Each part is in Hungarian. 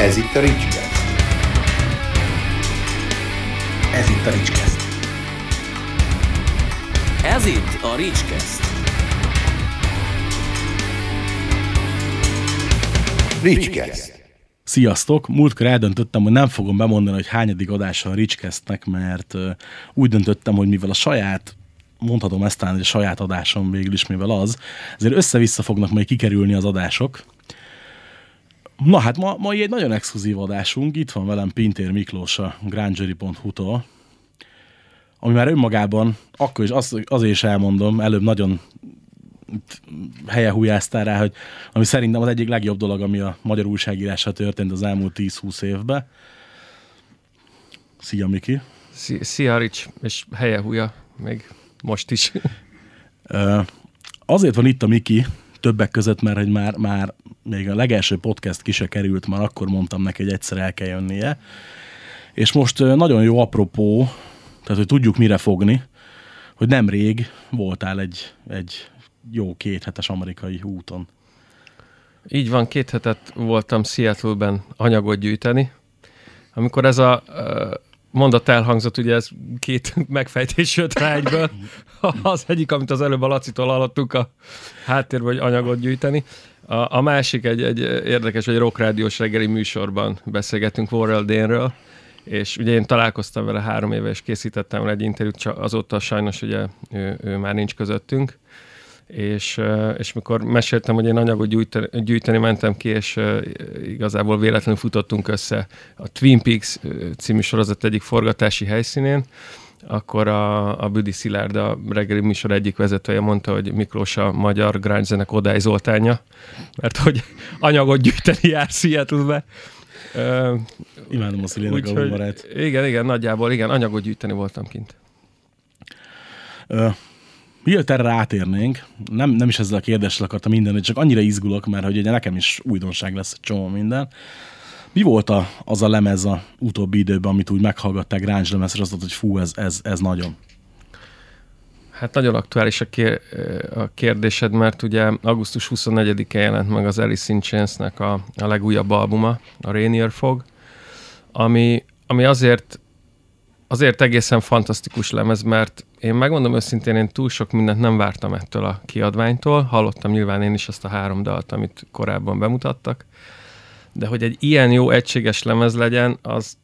Ez itt a Ricskeszt. Ez itt a Ricskeszt. Ez itt a Ricskeszt. Ricskeszt. Sziasztok! Múltkor eldöntöttem, hogy nem fogom bemondani, hogy hányadik adása a Ricskesztnek, mert úgy döntöttem, hogy mivel a saját mondhatom ezt talán, hogy a saját adásom végül is, mivel az, ezért össze-vissza fognak majd kikerülni az adások. Na hát ma, ma egy nagyon exkluzív adásunk, itt van velem Pintér Miklós a grangeri.hu-tól, ami már önmagában, akkor is azt, azért is elmondom, előbb nagyon helye hújáztál rá, hogy ami szerintem az egyik legjobb dolog, ami a magyar újságírásra történt az elmúlt 10-20 évben. Szia, Miki! Szia, Rics, és helye húja, még most is. Azért van itt a Miki, többek között, mert hogy már, már még a legelső podcast ki se került, már akkor mondtam neki, hogy egyszer el kell jönnie. És most nagyon jó apropó, tehát hogy tudjuk mire fogni, hogy nemrég voltál egy, egy jó kéthetes amerikai úton. Így van, két hetet voltam Seattle-ben anyagot gyűjteni. Amikor ez a mondat elhangzott, ugye ez két megfejtés jött rá egyből. Az egyik, amit az előbb a Lacitól hallottunk a háttérben, hogy anyagot gyűjteni. A, a másik egy, egy érdekes, hogy rock rádiós reggeli műsorban beszélgettünk Warrell Dane-ről, és ugye én találkoztam vele három éve, és készítettem vele egy interjút, csak azóta sajnos ugye ő, ő már nincs közöttünk és, és mikor meséltem, hogy én anyagot gyűjteni, gyűjteni mentem ki, és igazából véletlenül futottunk össze a Twin Peaks című sorozat egyik forgatási helyszínén, akkor a, a Büdi Szilárd, a reggeli műsor egyik vezetője mondta, hogy Miklós a magyar grunge zene Kodály Zoltánja, mert hogy anyagot gyűjteni jár Seattle-be. Imádom a Szilének a humorát. Igen, igen, nagyjából, igen, anyagot gyűjteni voltam kint. Ö, Mielőtt erre rátérnénk, nem, nem is ezzel a kérdéssel akartam minden, csak annyira izgulok, mert hogy ugye nekem is újdonság lesz egy csomó minden. Mi volt a, az a lemez a utóbbi időben, amit úgy meghallgatták grunge lemez, és azt hogy fú, ez, ez, ez nagyon. Hát nagyon aktuális a, kér, a kérdésed, mert ugye augusztus 24-én jelent meg az Alice in Chains-nek a, a legújabb albuma, a Rainier Fog, ami, ami azért, azért egészen fantasztikus lemez, mert én megmondom őszintén, én túl sok mindent nem vártam ettől a kiadványtól. Hallottam nyilván én is azt a három dalt, amit korábban bemutattak, de hogy egy ilyen jó, egységes lemez legyen, az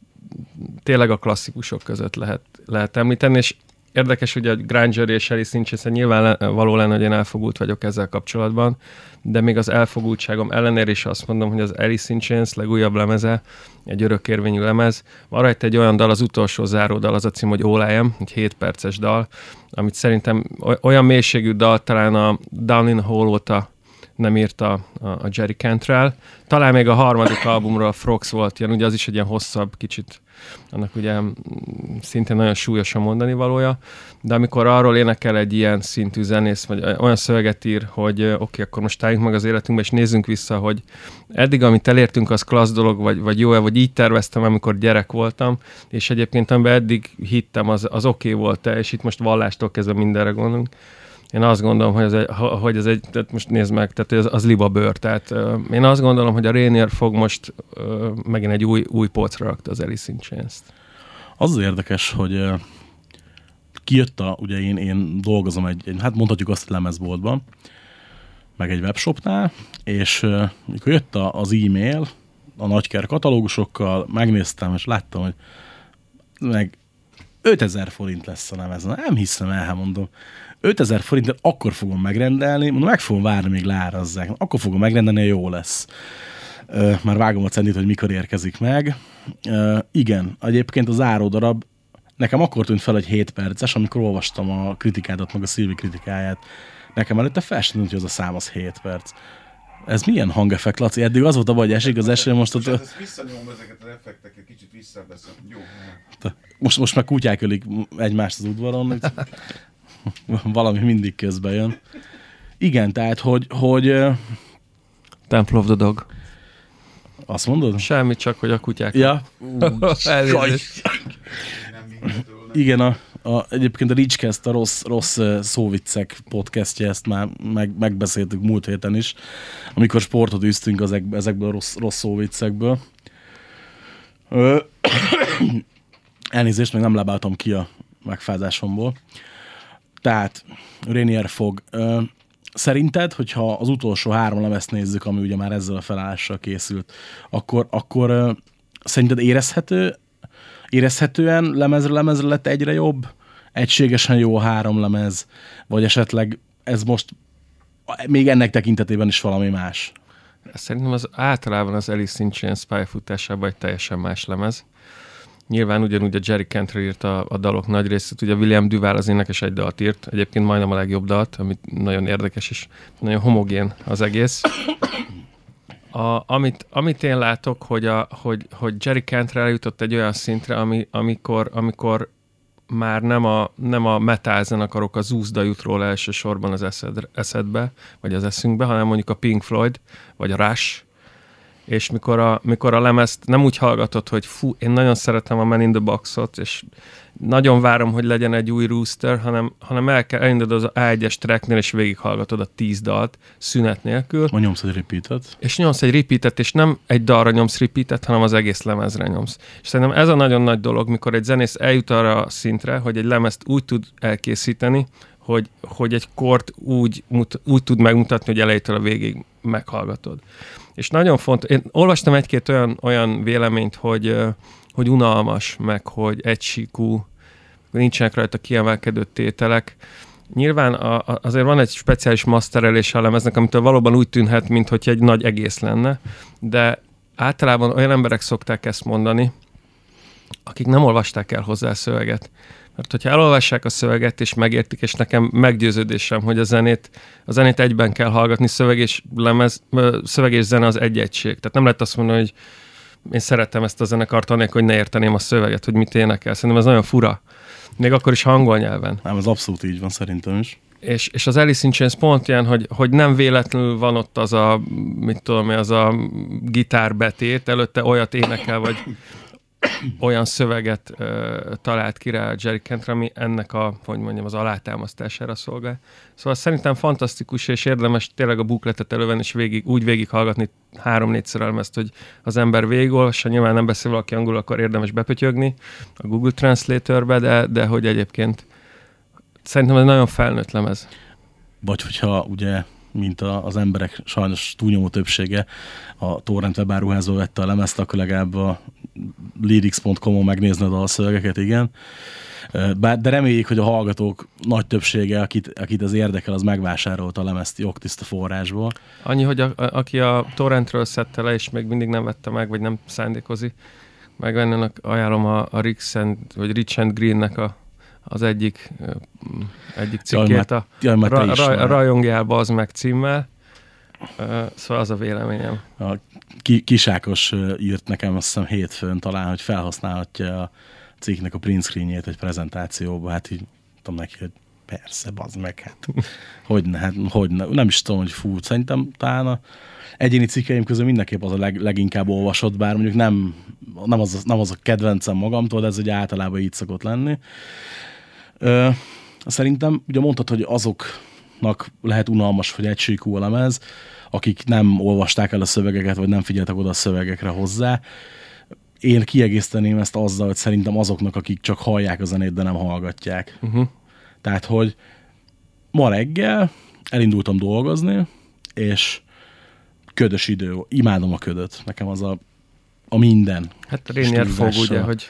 tényleg a klasszikusok között lehet, lehet említeni, és érdekes, hogy a Granger és Alice in Chains nyilván való lenne, hogy én elfogult vagyok ezzel kapcsolatban, de még az elfogultságom ellenére is azt mondom, hogy az Alice in Chains legújabb lemeze, egy örökérvényű lemez, van rajta egy olyan dal, az utolsó záró dal, az a cím, hogy All egy 7 perces dal, amit szerintem oly- olyan mélységű dal talán a Down in Hole óta nem írta a, a Jerry Cantrell. Talán még a harmadik albumról a Frogs volt ilyen, ugye az is egy ilyen hosszabb, kicsit annak ugye mm, szintén nagyon súlyos a mondani valója, de amikor arról énekel egy ilyen szintű zenész, vagy olyan szöveget ír, hogy oké, okay, akkor most álljunk meg az életünkbe, és nézzünk vissza, hogy eddig, amit elértünk, az klassz dolog, vagy, vagy jó-e, vagy így terveztem, amikor gyerek voltam, és egyébként amiben eddig hittem, az, az oké okay volt-e, és itt most vallástól kezdve mindenre gondolunk. Én azt gondolom, hogy ez egy, hogy ez egy tehát most nézd meg, tehát ez, az liba bőr. Tehát én azt gondolom, hogy a Rainier fog most megint egy új, új polcra rakta az Alice in Chains-t. Az az érdekes, hogy kijött a, ugye én, én dolgozom egy, egy, hát mondhatjuk azt lemezboltban, meg egy webshopnál, és mikor jött a, az e-mail a nagyker katalógusokkal, megnéztem, és láttam, hogy meg 5000 forint lesz a lemez. Nem hiszem el, hát mondom. 5000 forintot akkor fogom megrendelni, mondom, meg fogom várni, még leárazzák. Akkor fogom megrendelni, jó lesz. Ö, már vágom a centit, hogy mikor érkezik meg. Ö, igen, egyébként az áró darab nekem akkor tűnt fel, hogy 7 perces, amikor olvastam a kritikádat, meg a Szilvi kritikáját. Nekem előtte fel sem tűnt, hogy az a szám az 7 perc. Ez milyen hangeffekt, Laci? Eddig az volt a baj, hogy esik az eső, most, Most ott, ezt visszanyomom ezeket az effekteket, kicsit visszaveszem. Jó. most, most már kutyák ölik egymást az udvaron. Valami mindig közben jön. Igen, tehát, hogy, hogy Temple of the Dog. azt mondod? Semmi, csak hogy a kutyák. Ja, nem. igen, a, a, egyébként a Ricskeszt, a rossz, rossz szóviccek podcastje, ezt már meg, megbeszéltük múlt héten is, amikor sportot üztünk az, ezekből a rossz, rossz szóviccekből. Ö, elnézést, még nem lábáltam ki a megfázásomból. Tehát, Rainier fog. Ö, szerinted, hogyha az utolsó három lemezt nézzük, ami ugye már ezzel a felállással készült, akkor, akkor ö, szerinted érezhető, érezhetően lemezre lemezre lett egyre jobb? Egységesen jó a három lemez? Vagy esetleg ez most még ennek tekintetében is valami más? Szerintem az általában az Alice in Chains pályafutásában egy teljesen más lemez. Nyilván ugyanúgy a Jerry Cantrell írt a, a dalok nagy részét, ugye William Duval az énekes egy dalt írt, egyébként majdnem a legjobb dalt, amit nagyon érdekes és nagyon homogén az egész. A, amit, amit én látok, hogy, a, hogy, hogy Jerry Cantrell eljutott egy olyan szintre, ami, amikor, amikor már nem a, nem a metal zenekarok, a zúzda jut róla elsősorban az eszed, eszedbe, vagy az eszünkbe, hanem mondjuk a Pink Floyd, vagy a Rush, és mikor a, mikor a lemezt nem úgy hallgatod, hogy fú, én nagyon szeretem a Man in the Box-ot, és nagyon várom, hogy legyen egy új Rooster, hanem, hanem el kell, elindod az A1-es tracknél, és végighallgatod a tíz dalt szünet nélkül. Ma nyomsz egy repeatet. És nyomsz egy repeatet, és nem egy dalra nyomsz repeatet, hanem az egész lemezre nyomsz. És szerintem ez a nagyon nagy dolog, mikor egy zenész eljut arra a szintre, hogy egy lemezt úgy tud elkészíteni, hogy, hogy egy kort úgy, úgy tud megmutatni, hogy elejétől a végig meghallgatod. És nagyon fontos, én olvastam egy-két olyan, olyan véleményt, hogy, hogy unalmas, meg hogy egysíkú, nincsenek rajta kiemelkedő tételek. Nyilván a, azért van egy speciális masterelés a lemeznek, amitől valóban úgy tűnhet, mintha egy nagy egész lenne, de általában olyan emberek szokták ezt mondani, akik nem olvasták el hozzá a szöveget. Mert hogyha elolvassák a szöveget és megértik, és nekem meggyőződésem, hogy a zenét, a zenét egyben kell hallgatni, szöveg és, lemez, szöveg és zene az egy egység. Tehát nem lehet azt mondani, hogy én szeretem ezt a zenekart, anélkül, hogy ne érteném a szöveget, hogy mit énekel. Szerintem ez nagyon fura. Még akkor is hangol nyelven. Nem, ez abszolút így van szerintem is. És, és az Alice in Chains pont ilyen, hogy, hogy nem véletlenül van ott az a, mit tudom, az a gitárbetét, előtte olyat énekel, vagy olyan szöveget uh, talált ki rá Jerry Kentre, ami ennek a, hogy mondjam, az alátámasztására szolgál. Szóval szerintem fantasztikus, és érdemes tényleg a bukletet elővenni, és végig, úgy végighallgatni három-négyszer ezt, hogy az ember végigolvassa, nyilván nem beszél valaki angol, akkor érdemes bepötyögni a Google Translatorbe, de, de hogy egyébként szerintem ez nagyon felnőtt lemez. Vagy hogyha ugye mint az emberek sajnos túlnyomó többsége a torrent webáruházba vette a lemezt, akkor legalább a lyrics.com-on megnézned a szövegeket, igen. Bár, de reméljük, hogy a hallgatók nagy többsége, akit, akit az érdekel, az megvásárolta a lemezt jogtiszta forrásból. Annyi, hogy a, a, aki a torrentről szedte le, és még mindig nem vette meg, vagy nem szándékozik, megvenni, ajánlom a, a Rich and, vagy Rich and Greennek a az egyik, egyik cikkét, a jaj, ra, ra, Rajongjál az meg címmel. Szóval az a véleményem. A ki, Kisákos írt nekem azt hiszem hétfőn talán, hogy felhasználhatja a cikknek a print screenjét egy prezentációba. Hát így tudom neki, hogy persze, bazd meg, hát hogy ne, hát, hogy ne. Nem is tudom, hogy fú, szerintem talán a egyéni cikkeim közül mindenképp az a leg, leginkább olvasott, bár mondjuk nem, nem, az, nem az a kedvencem magamtól, de ez ugye általában így szokott lenni. Ö, szerintem ugye mondtad, hogy azoknak lehet unalmas, hogy egysíkú a lemez, akik nem olvasták el a szövegeket, vagy nem figyeltek oda a szövegekre hozzá. Én kiegészteném ezt azzal, hogy szerintem azoknak, akik csak hallják a zenét, de nem hallgatják. Uh-huh. Tehát, hogy ma reggel elindultam dolgozni, és ködös idő, imádom a ködöt. Nekem az a, a minden. Hát Rénier fog, ugye, hogy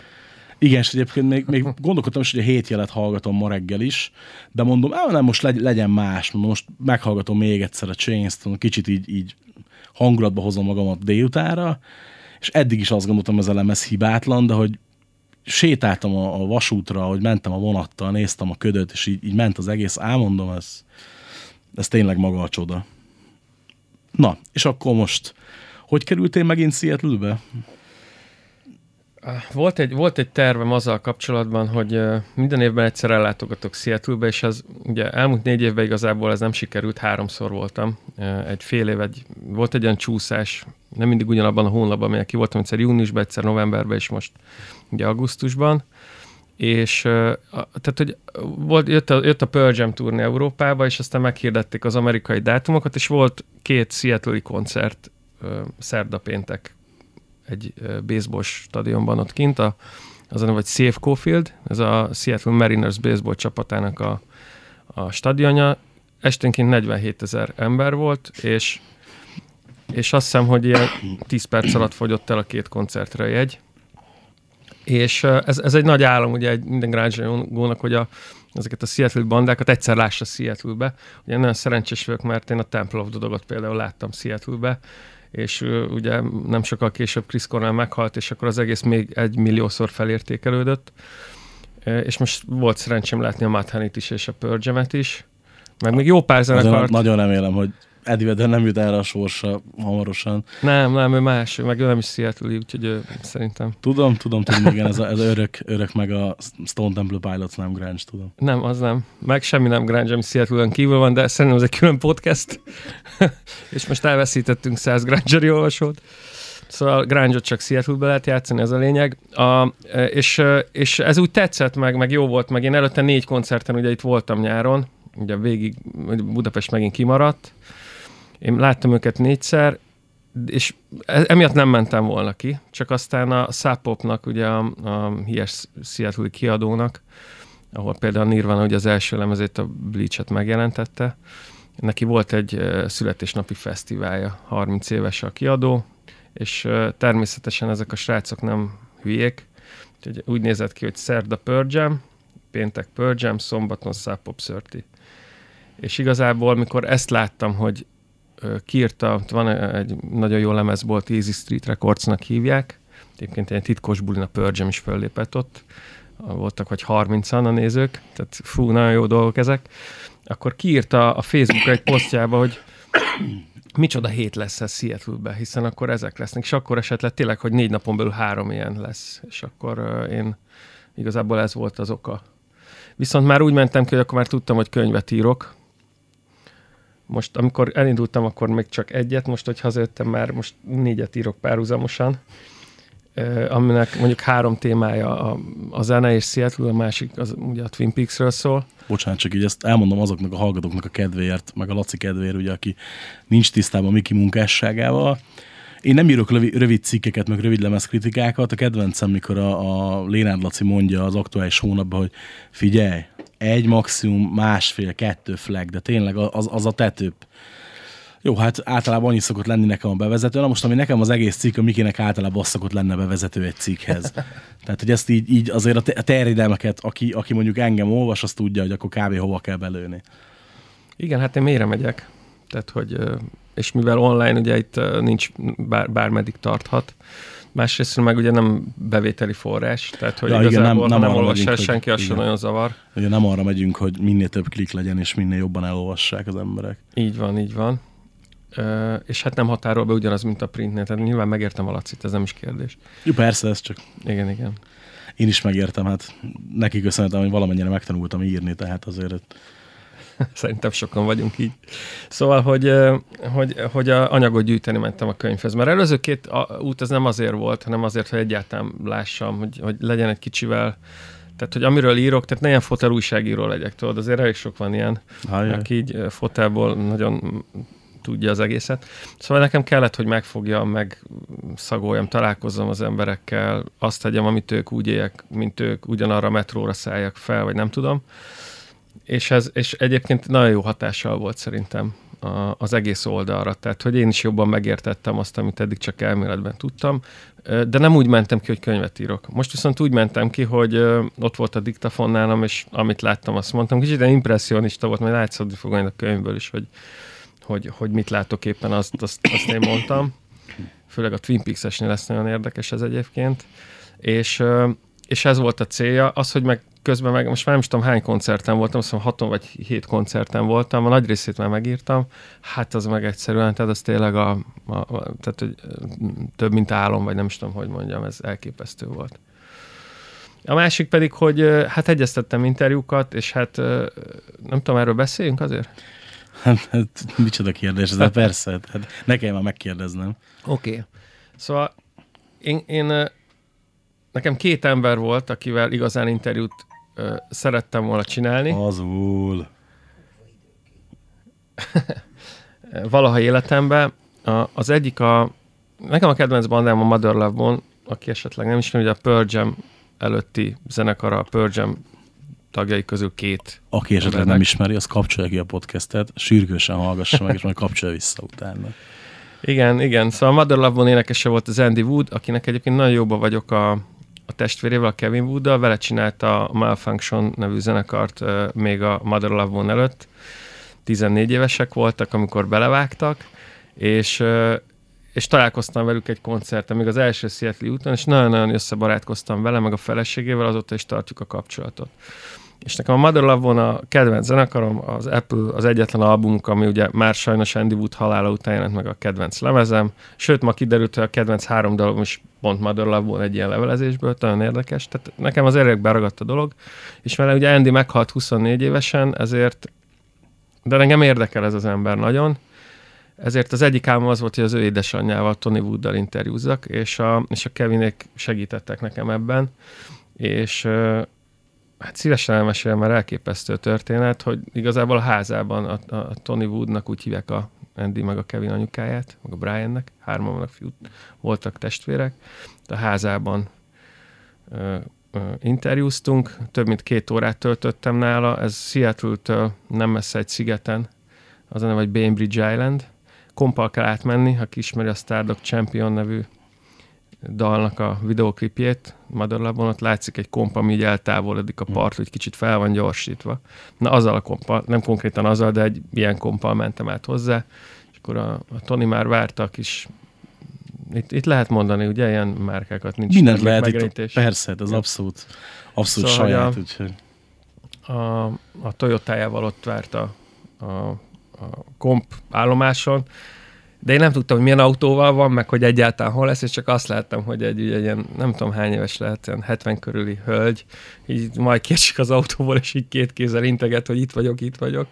igen, és egyébként még, még gondolkodtam is, hogy a hét jelet hallgatom ma reggel is, de mondom, á, nem, most legyen más, most meghallgatom még egyszer a Chainston, kicsit így, így hangulatba hozom magamat délutára, és eddig is azt gondoltam, ez a lemez hibátlan, de hogy sétáltam a, a vasútra, hogy mentem a vonattal, néztem a ködöt, és így, így ment az egész, álmondom, ez, ez tényleg maga a csoda. Na, és akkor most, hogy kerültél megint Seattle-be? Volt egy, volt egy tervem azzal kapcsolatban, hogy minden évben egyszer ellátogatok Seattle-be, és az ugye elmúlt négy évben igazából ez nem sikerült, háromszor voltam. Egy fél év, egy, volt egy olyan csúszás, nem mindig ugyanabban a hónapban, amelyek ki voltam, egyszer júniusban, egyszer novemberben, és most ugye augusztusban. És tehát, hogy volt, jött, a, jött a Pearl Jam turné Európába, és aztán meghirdették az amerikai dátumokat, és volt két Seattle-i koncert szerda péntek egy baseball stadionban ott kint, a, az a neve, hogy Safeco Field, ez a Seattle Mariners baseball csapatának a, a stadionja. Esténként 47 ezer ember volt, és, és azt hiszem, hogy ilyen 10 perc alatt fogyott el a két koncertre a jegy. És ez, ez egy nagy álom, ugye egy minden grunge hogy a, ezeket a Seattle bandákat egyszer lássa Seattle-be. Ugye nagyon szerencsés vagyok, mert én a Temple of the Dogot például láttam Seattle-be, és ugye nem sokkal később Chris Cornell meghalt, és akkor az egész még egy milliószor felértékelődött. És most volt szerencsém látni a Mudhoney-t is, és a Purge-et is. Meg még jó pár zenekart. nagyon remélem, hogy Eddie Vedder nem jut erre a sorsa hamarosan. Nem, nem, ő más, meg ő nem is seattle úgyhogy ő, szerintem. Tudom, tudom, tudom, igen, ez, a, ez a örök, örök meg a Stone Temple Pilots nem grunge, tudom. Nem, az nem. Meg semmi nem grunge, ami seattle kívül van, de szerintem ez egy külön podcast. és most elveszítettünk 100 grunge olvasót. Szóval grunge csak Seattle-be lehet játszani, ez a lényeg. A, és, és ez úgy tetszett meg, meg jó volt, meg én előtte négy koncerten ugye itt voltam nyáron, ugye végig Budapest megint kimaradt. Én láttam őket négyszer, és e- emiatt nem mentem volna ki, csak aztán a Szápopnak, ugye a, a híres Seattle kiadónak, ahol például Nirvana ugye az első lemezét, a Bleach-et megjelentette, neki volt egy ö, születésnapi fesztiválja, 30 éves a kiadó, és ö, természetesen ezek a srácok nem hülyék, úgyhogy úgy nézett ki, hogy szerda Pearl Jam, péntek Pearl Jam, szombaton Szápop Szörti. És igazából, mikor ezt láttam, hogy kiírta, van egy nagyon jó lemezbolt, Easy Street Recordsnak hívják, egyébként egy titkos bulin a Jam is föllépett ott, voltak vagy 30-an a nézők, tehát fú, nagyon jó dolgok ezek, akkor kiírta a Facebookra egy posztjába, hogy micsoda hét lesz ez Seattle-be, hiszen akkor ezek lesznek, és akkor esetleg tényleg, hogy négy napon belül három ilyen lesz, és akkor én igazából ez volt az oka. Viszont már úgy mentem ki, hogy akkor már tudtam, hogy könyvet írok. Most, amikor elindultam, akkor még csak egyet, most, hogy hazajöttem, már most négyet írok párhuzamosan, aminek mondjuk három témája a, a zene és Seattle, a másik az ugye a Twin Peaksről szól. Bocsánat, csak így ezt elmondom azoknak a hallgatóknak a kedvéért, meg a Laci kedvéért, ugye, aki nincs tisztában Miki munkásságával. Én nem írok rövid, cikkeket, meg rövid lemezkritikákat. A kedvencem, mikor a, a Lénád Laci mondja az aktuális hónapban, hogy figyelj, egy maximum másfél, kettő flag, de tényleg az, az a tetőbb. Jó, hát általában annyi szokott lenni nekem a bevezető. Na most, ami nekem az egész cikk, a Mikinek általában az szokott lenne bevezető egy cikkhez. Tehát, hogy ezt így, így azért a te- a terjedelmeket, aki, aki mondjuk engem olvas, az tudja, hogy akkor kb. hova kell belőni. Igen, hát én mélyre megyek. Tehát, hogy, és mivel online ugye itt nincs bár, bármeddig tarthat, másrészt meg ugye nem bevételi forrás, tehát hogy Ja, ja, igen, igazából nem- nem, nem olvassa megyünk, senki, az sem nagyon zavar. Ugye nem arra megyünk, hogy minél több klik legyen, és minél jobban elolvassák az emberek. Így van, így van. Ö, és hát nem határol be ugyanaz, mint a printnél, tehát nyilván megértem a Lacit, ez nem is kérdés. Jó, persze, ez csak Igen, igen. én is megértem, hát neki köszönhetem, hogy valamennyire megtanultam írni, tehát azért Szerintem sokan vagyunk így. Szóval, hogy, hogy, hogy a anyagot gyűjteni mentem a könyvhez. Mert előző két út ez nem azért volt, hanem azért, hogy egyáltalán lássam, hogy, hogy legyen egy kicsivel, tehát, hogy amiről írok, tehát ne ilyen fotel újságíró legyek, tudod, azért elég sok van ilyen, Ajaj. aki így fotelból nagyon tudja az egészet. Szóval nekem kellett, hogy megfogjam, meg szagoljam, találkozzam az emberekkel, azt tegyem, amit ők úgy éljek, mint ők, ugyanarra metróra szálljak fel, vagy nem tudom. És, ez, és egyébként nagyon jó hatással volt szerintem a, az egész oldalra. Tehát, hogy én is jobban megértettem azt, amit eddig csak elméletben tudtam, de nem úgy mentem ki, hogy könyvet írok. Most viszont úgy mentem ki, hogy ott volt a diktafon nálam, és amit láttam, azt mondtam. Kicsit ilyen impressionista volt, majd látszódni fog a könyvből is, hogy, hogy, hogy mit látok éppen, azt, azt, azt én mondtam. Főleg a Twin Peaks-esnél lesz nagyon érdekes ez egyébként. És, és ez volt a célja, az, hogy meg közben meg, most már nem is tudom hány koncerten voltam, azt hiszem haton vagy hét koncerten voltam, a nagy részét már megírtam, hát az meg egyszerűen, tehát az tényleg a, a, a tehát, hogy több mint álom, vagy nem is tudom, hogy mondjam, ez elképesztő volt. A másik pedig, hogy hát egyeztettem interjúkat, és hát nem tudom, erről beszéljünk azért? Hát, hát micsoda kérdés, ez, de persze, hát nekem már megkérdeznem. Oké. Okay. Szóval én, én nekem két ember volt, akivel igazán interjút ö, szerettem volna csinálni. Azul. valaha életemben. A, az egyik a, nekem a kedvenc bandám a Mother Love Bone, aki esetleg nem ismeri, hogy a Pearl Jam előtti zenekara, a Pearl Jam tagjai közül két. Aki esetleg nem ismeri, az kapcsolja ki a podcastet, sürgősen hallgassa meg, és majd kapcsolja vissza utána. Igen, igen. Szóval a Mother Love Bone énekese volt az Andy Wood, akinek egyébként nagyon jóban vagyok a, a testvérével, a Kevin Wooddal, vele csinálta a Malfunction nevű zenekart még a Mother Love előtt. 14 évesek voltak, amikor belevágtak, és, és találkoztam velük egy koncerten, még az első Seattle úton, és nagyon-nagyon összebarátkoztam vele, meg a feleségével, azóta is tartjuk a kapcsolatot. És nekem a Mother Love a kedvenc zenekarom, az Apple az egyetlen albumunk, ami ugye már sajnos Andy Wood halála után jelent meg a kedvenc lemezem. Sőt, ma kiderült, hogy a kedvenc három dalom is pont Mother Love egy ilyen levelezésből, nagyon érdekes. Tehát nekem az erők beragadt a dolog, és vele ugye Andy meghalt 24 évesen, ezért de engem érdekel ez az ember nagyon, ezért az egyik álmom az volt, hogy az ő édesanyjával, Tony Wooddal interjúzzak, és a, és a Kevinék segítettek nekem ebben, és hát szívesen elmesélem, mert elképesztő történet, hogy igazából a házában a, a Tony Woodnak úgy hívják a Andy meg a Kevin anyukáját, meg a Briannek, hárman vannak fiút, voltak testvérek, a házában ö, ö, interjúztunk, több mint két órát töltöttem nála, ez Seattle-től nem messze egy szigeten, az a neve, hogy Bainbridge Island. Kompal kell átmenni, aki ismeri a Stardog Champion nevű dalnak a videoklipjét, Love-on, ott látszik egy kompa, ami így eltávolodik a part, hogy kicsit fel van gyorsítva. Na azzal a kompa, nem konkrétan azzal, de egy ilyen kompal mentem át hozzá, és akkor a, a Tony már várta a kis itt, itt lehet mondani, ugye, ilyen márkákat nincs. Mindent lehet itt, persze, ez abszolút, abszolút Szóval, saját, hogy úgyhogy a, a Toyotájával ott várt a, a, a komp állomáson, de én nem tudtam, hogy milyen autóval van, meg hogy egyáltalán hol lesz, és csak azt láttam, hogy egy, egy ilyen, nem tudom hány éves lehet, ilyen 70 körüli hölgy, így majd kiesik az autóból, és így két kézzel integet, hogy itt vagyok, itt vagyok.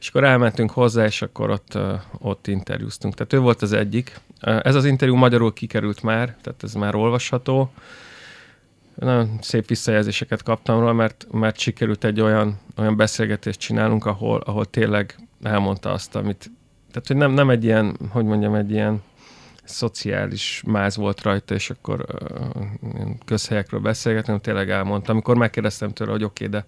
És akkor elmentünk hozzá, és akkor ott, ott interjúztunk. Tehát ő volt az egyik. Ez az interjú magyarul kikerült már, tehát ez már olvasható. Nagyon szép visszajelzéseket kaptam róla, mert, mert sikerült egy olyan, olyan beszélgetést csinálnunk, ahol, ahol tényleg elmondta azt, amit... Tehát, hogy nem, nem egy ilyen, hogy mondjam, egy ilyen szociális máz volt rajta, és akkor uh, közhelyekről beszélgetni, hanem tényleg elmondta. Amikor megkérdeztem tőle, hogy oké, okay, de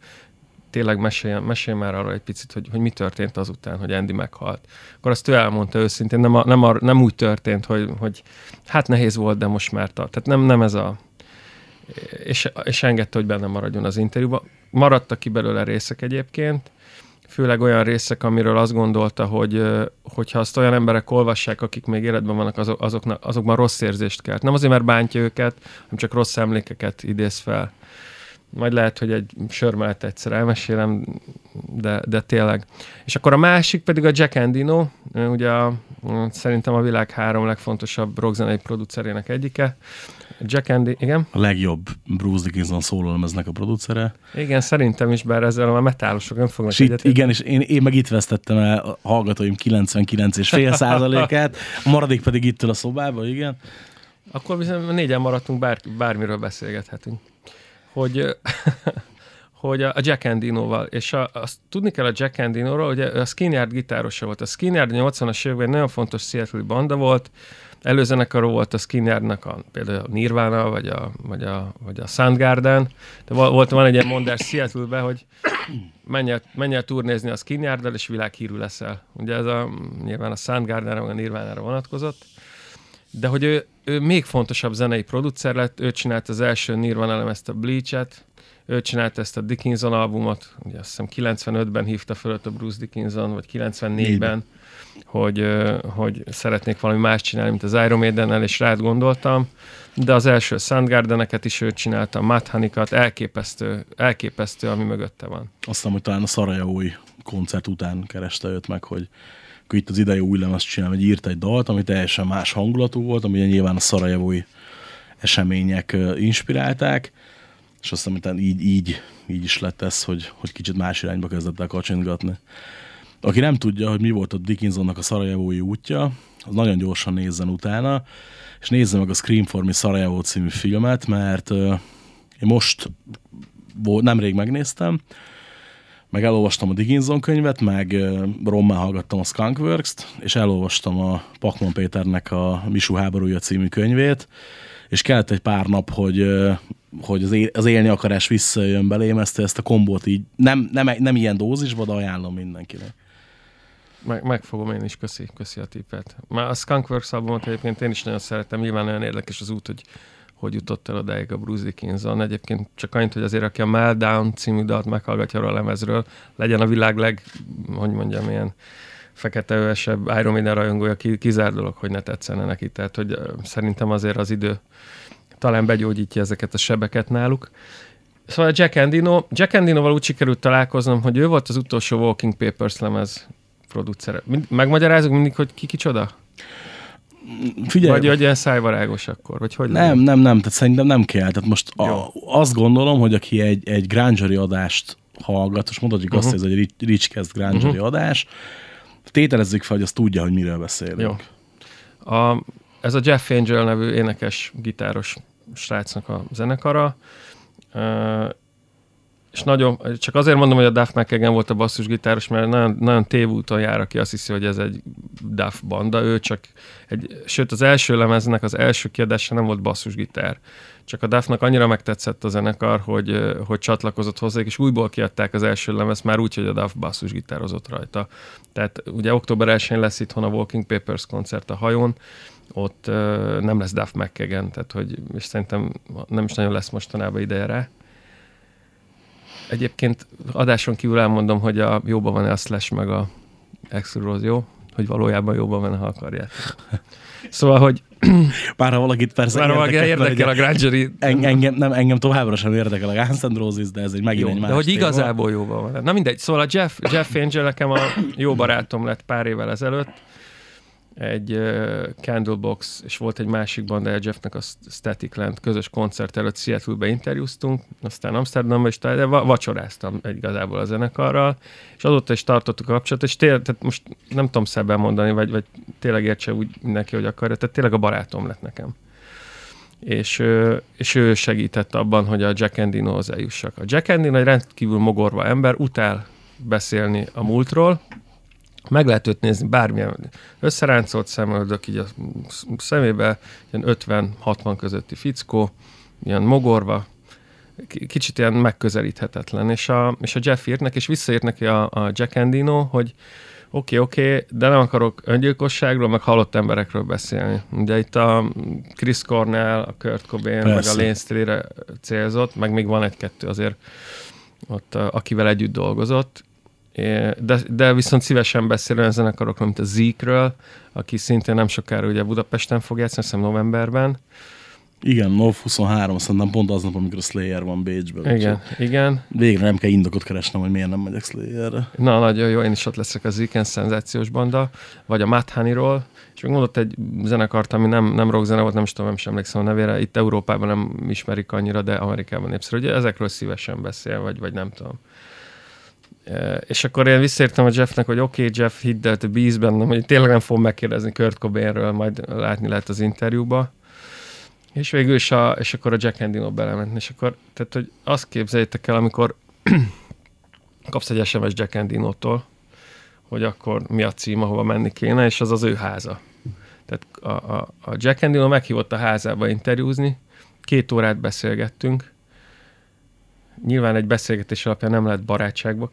tényleg mesélj, mesélj már arra egy picit, hogy, hogy mi történt azután, hogy Andy meghalt. Akkor azt ő elmondta őszintén, nem, a, nem, a, nem úgy történt, hogy, hogy hát nehéz volt, de most már tart. Tehát nem, nem ez a... És, és engedte, hogy benne maradjon az interjúban. Maradtak ki belőle részek egyébként, főleg olyan részek, amiről azt gondolta, hogy hogyha azt olyan emberek olvassák, akik még életben vannak, azok, azoknak, azokban rossz érzést kelt. Nem azért, mert bántja őket, hanem csak rossz emlékeket idéz fel majd lehet, hogy egy sör mellett egyszer elmesélem, de, de tényleg. És akkor a másik pedig a Jack Endino, ugye a, szerintem a világ három legfontosabb rockzenei producerének egyike. Jack Andy, igen? a legjobb Bruce Dickinson szólólemeznek a producere. Igen, szerintem is, bár ezzel a metálosok nem fognak egyetérteni. igen, és én, én meg itt vesztettem el a hallgatóim 99,5 százalékát, a maradék pedig itt a szobába, igen. Akkor viszont négyen maradtunk, bár, bármiről beszélgethetünk. Hogy, hogy a Jack Endino-val, és a, azt tudni kell a Jack Endino-ról, hogy a Skinnyard gitárosa volt. A Skinnyard 80-as években egy nagyon fontos seattle banda volt, előzenekaró volt a Skinnyardnak a, például a Nirvana, vagy a, vagy a, vagy a Soundgarden, de vo- volt, van egy ilyen mondás seattle hogy menj el, menj el turnézni a Skinnyarddal, és világhírű leszel. Ugye ez a, nyilván a Soundgardenre, meg a Nirvánára vonatkozott. De hogy ő, ő még fontosabb zenei producer lett, ő csinált az első Nirvana lemezt a Bleach-et, ő csinált ezt a Dickinson albumot, ugye azt hiszem 95-ben hívta föl a Bruce Dickinson, vagy 94-ben, hogy, hogy szeretnék valami más csinálni, mint az Iron Maiden-nel, és rád gondoltam, de az első Soundgardeneket is ő csinálta, Mathanikat, elképesztő, elképesztő, ami mögötte van. Azt hiszem, hogy talán a Szarajevói koncert után kereste őt meg, hogy akkor itt az idei új lemezt csinál, hogy írt egy dalt, ami teljesen más hangulatú volt, ami nyilván a Szarajevói események inspirálták, és azt hiszem, hogy így, így, így is lett ez, hogy, hogy kicsit más irányba kezdett el kacsintgatni. Aki nem tudja, hogy mi volt a Dickinsonnak a Szarajevói útja, az nagyon gyorsan nézzen utána, és nézze meg a Scream for Me Szarajevó című filmet, mert én most nemrég megnéztem, meg elolvastam a Dickinson könyvet, meg ö, rommá hallgattam a Skunkworks-t, és elolvastam a Pakman Péternek a Misu háborúja című könyvét, és kellett egy pár nap, hogy, hogy az, az élni akarás visszajön belém, ezt, ezt a kombót így, nem, nem, nem ilyen dózisban, de ajánlom mindenkinek. Meg, megfogom én is, köszi, köszi a tippet. Már a Skunkworks albumot egyébként én is nagyon szeretem, nyilván nagyon érdekes az út, hogy hogy jutott el odáig a Bruce Dickinson. Egyébként csak annyit, hogy azért aki a Meltdown című dalt meghallgatja a lemezről, legyen a világ leg, hogy mondjam, ilyen fekete övesebb Iron Maiden rajongója, ki, kizár dolog, hogy ne tetszene neki. Tehát, hogy szerintem azért az idő talán begyógyítja ezeket a sebeket náluk. Szóval Jack Endino, Jack Endinoval úgy sikerült találkoznom, hogy ő volt az utolsó Walking Papers lemez producere. Mind- Megmagyarázunk mindig, hogy ki kicsoda? Figyelj, Vagy hogy ilyen szájvarágos akkor? Vagy hogy Nem, legyen? nem, nem, tehát szerintem nem kell. Tehát most a, Jó. azt gondolom, hogy aki egy, egy Grangeri adást hallgat, és mondhatjuk Mhm. azt, hogy ez egy Rich- Richcast Grangeri adás, tételezzük fel, hogy azt tudja, hogy miről beszélünk. Jó. A, ez a Jeff Angel nevű énekes, gitáros srácnak a zenekara. Uh, és nagyon, csak azért mondom, hogy a Duff McKagan volt a basszusgitáros, mert nagyon, nagyon tévúton jár, aki azt hiszi, hogy ez egy Duff banda, ő csak egy, sőt az első lemeznek az első kiadása nem volt basszusgitár. Csak a Duffnak annyira megtetszett a zenekar, hogy, hogy csatlakozott hozzájuk, és újból kiadták az első lemez már úgy, hogy a Duff basszusgitározott rajta. Tehát ugye október 1-én lesz itthon a Walking Papers koncert a hajón, ott ö, nem lesz Duff McKagan, tehát hogy, és szerintem nem is nagyon lesz mostanában ideje rá. Egyébként adáson kívül elmondom, hogy a jóban van-e a Slash meg a Exodus jó, hogy valójában jóban van, ha akarják. Szóval, hogy Bár ha valakit persze már valaki érdekel, érdekel a Grangeri en, engem, nem, engem továbbra sem érdekel a Guns N' Roses, de ez egy megint jó, egy más de hogy téma. igazából jóban van. Na mindegy, szóval a Jeff, Jeff Angel nekem a jó barátom lett pár évvel ezelőtt, egy uh, Candlebox, és volt egy másik bandája Jeffnek, a Static Land közös koncert előtt Seattle-be interjúztunk, aztán Amsterdamba is, de va- vacsoráztam igazából a zenekarral, és azóta is tartottuk a kapcsolatot, és tényleg, tehát most nem tudom szebben mondani, vagy, vagy tényleg értse úgy mindenki, hogy akarja, tehát tényleg a barátom lett nekem. És, és ő segített abban, hogy a Jack Endinohoz eljussak. A Jack Endino egy rendkívül mogorva ember, utál beszélni a múltról, meg lehet őt nézni bármilyen összeráncolt szemöldök, így a szemébe, ilyen 50-60 közötti fickó, ilyen mogorva, kicsit ilyen megközelíthetetlen. És a, és a Jeff írt neki, és visszaírt neki a, a Jack Endino, hogy oké, okay, oké, okay, de nem akarok öngyilkosságról, meg halott emberekről beszélni. Ugye itt a Chris Cornell, a Kurt Cobain, Persze. meg a Lane Staley-re célzott, meg még van egy-kettő azért ott, akivel együtt dolgozott, de, de viszont szívesen beszél olyan zenekarokról, mint a Zeke-ről, aki szintén nem sokára ugye Budapesten fog játszani, hiszem novemberben. Igen, NOV 23, szerintem pont aznap, amikor a Slayer van Bécsben. Igen, igen. Végre nem kell indokot keresnem, hogy miért nem megyek Slayerre. Na, nagyon jó, én is ott leszek a Zeke szenzációs banda, vagy a Matt Honey-ról, és még mondott egy zenekart, ami nem, nem rock zene volt, nem is tudom, nem sem emlékszem a nevére, itt Európában nem ismerik annyira, de Amerikában népszerű. Ugye ezekről szívesen beszél, vagy, vagy nem tudom. És akkor én visszaértem a Jeffnek, hogy oké, okay, Jeff, hidd el, te bíz bennem, hogy tényleg nem fogom megkérdezni Kurt Cobainről, majd látni lehet az interjúba. És végül is, a, és akkor a Jack Endino belement, és akkor, tehát, hogy azt képzeljétek el, amikor kapsz egy SMS Jack Endino-tól, hogy akkor mi a cím, ahova menni kéne, és az az ő háza. Tehát a, a, a Jack Endino meghívott a házába interjúzni, két órát beszélgettünk, nyilván egy beszélgetés alapján nem lehet barátságba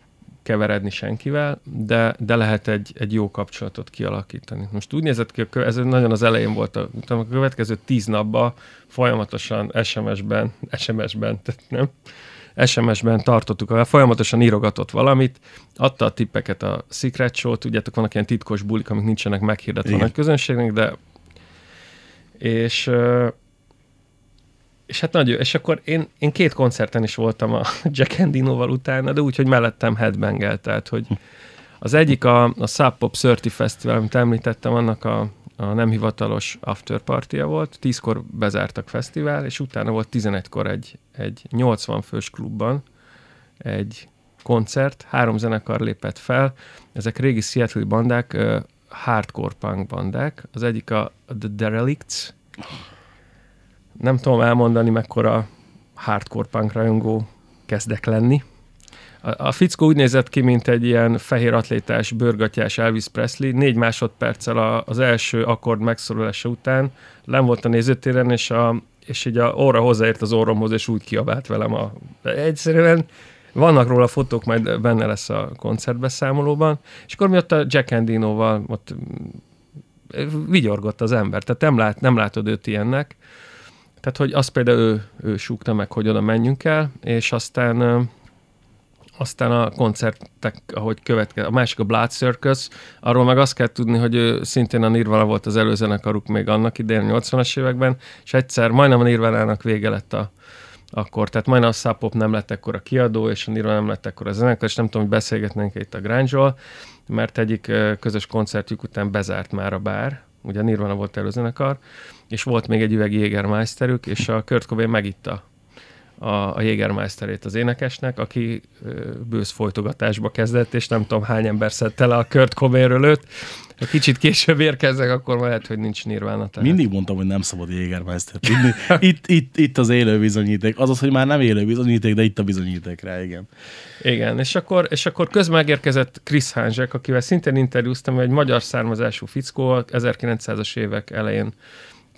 keveredni senkivel, de, de lehet egy, egy jó kapcsolatot kialakítani. Most úgy nézett ki, ez nagyon az elején volt, a, a következő tíz napban folyamatosan SMS-ben, SMS-ben, tehát nem, SMS-ben tartottuk, folyamatosan írogatott valamit, adta a tippeket a Secret Show, tudjátok, vannak ilyen titkos bulik, amik nincsenek meghirdetve a nagy közönségnek, de és és hát nagy, és akkor én, én két koncerten is voltam a Jack Endinoval utána, de úgy, hogy mellettem headbangel, tehát hogy az egyik a, a Sub Pop 30 Festival, amit említettem, annak a, a nem hivatalos afterpartia volt, tízkor bezártak fesztivál, és utána volt 11-kor egy, egy 80 fős klubban egy koncert, három zenekar lépett fel, ezek régi Seattle bandák, hardcore punk bandák, az egyik a The Derelicts, nem tudom elmondani, mekkora hardcore punk rajongó kezdek lenni. A, a fickó úgy nézett ki, mint egy ilyen fehér atlétás, bőrgatyás Elvis Presley. Négy másodperccel a, az első akkord megszorulása után nem volt a nézőtéren, és, a, és így a óra hozzáért az orromhoz, és úgy kiabált velem. A, egyszerűen vannak róla fotók, majd benne lesz a koncertbeszámolóban. És akkor mi ott a Jack Endinoval ott mm, vigyorgott az ember, tehát nem, lát, nem látod őt ilyennek. Tehát, hogy azt például ő, ő súgta meg, hogy oda menjünk el, és aztán aztán a koncertek, ahogy követke, a másik a Blood Circus, arról meg azt kell tudni, hogy ő szintén a Nirvana volt az előzenekaruk még annak idején, 80-as években, és egyszer majdnem a Nirvana-nak vége lett a, akkor, tehát majdnem a Sub Pop nem lett ekkor a kiadó, és a Nirvana nem lett ekkor a zenekar, és nem tudom, hogy beszélgetnénk itt a grunge mert egyik közös koncertjük után bezárt már a bár, ugye a Nirvana volt előzenekar, és volt még egy üveg Jägermeisterük, és a Kurt Cobain megitta a, a Jägermeisterét az énekesnek, aki ö, bősz folytogatásba kezdett, és nem tudom hány ember szedte le a Kurt Cobainről őt. Ha kicsit később érkeznek, akkor lehet, hogy nincs Nirvana. Tehát. Mindig mondtam, hogy nem szabad Jägermeistert tudni. Itt, itt, itt az élő bizonyíték. Azaz, hogy már nem élő bizonyíték, de itt a bizonyíték rá, igen. Igen, és akkor, és akkor közben megérkezett Chris Hanzsek, akivel szintén interjúztam, egy magyar származású fickó, 1900-as évek elején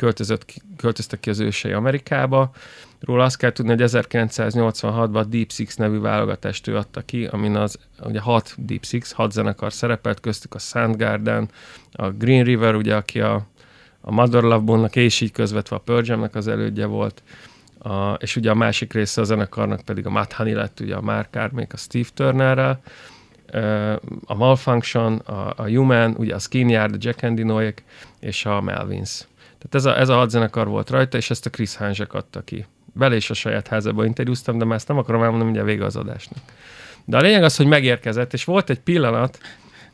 költözött, költöztek ki az ősei Amerikába. Róla azt kell tudni, hogy 1986-ban a Deep Six nevű válogatást ő adta ki, amin az ugye hat Deep Six, hat zenekar szerepelt, köztük a Soundgarden, a Green River, ugye, aki a, a Mother Love Bone-nak és így közvetve a Pearl az elődje volt, a, és ugye a másik része a zenekarnak pedig a Matt Honey lett, ugye a Mark Ármék a Steve Turnerrel, a Malfunction, a, a Human, ugye a Skin Yard, a Jack Endinoik és a Melvins. Tehát ez a, ez a hat zenekar volt rajta, és ezt a Chris Hanzsek adta ki. Vele is a saját házába interjúztam, de már ezt nem akarom elmondani, mindjárt vége az adásnak. De a lényeg az, hogy megérkezett, és volt egy pillanat,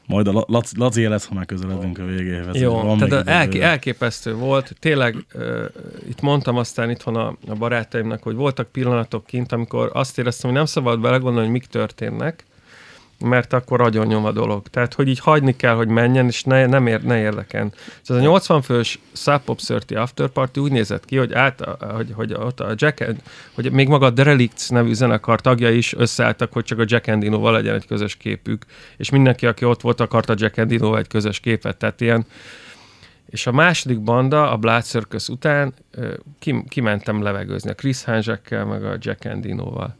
Majd a La- Laci, Laci lesz, ha már közeledünk a végéhez. Jó, Van tehát elké, elképesztő volt. Tényleg uh, itt mondtam aztán itthon a, a barátaimnak, hogy voltak pillanatok kint, amikor azt éreztem, hogy nem szabad belegondolni, hogy mik történnek, mert akkor agyon nyom a dolog. Tehát, hogy így hagyni kell, hogy menjen, és ne, nem ér, ne érdeken. Ez a 80 fős Sub Pop 30 After Party úgy nézett ki, hogy, át, a- hogy, hogy ott a Jack, hogy még maga a Derelicts nevű zenekar tagja is összeálltak, hogy csak a Jack Endinoval legyen egy közös képük, és mindenki, aki ott volt, akarta Jack Endinoval egy közös képet, tehát ilyen és a második banda, a Blood Circus után kim, kimentem levegőzni a Chris Hanzsekkel, meg a Jack Endinoval.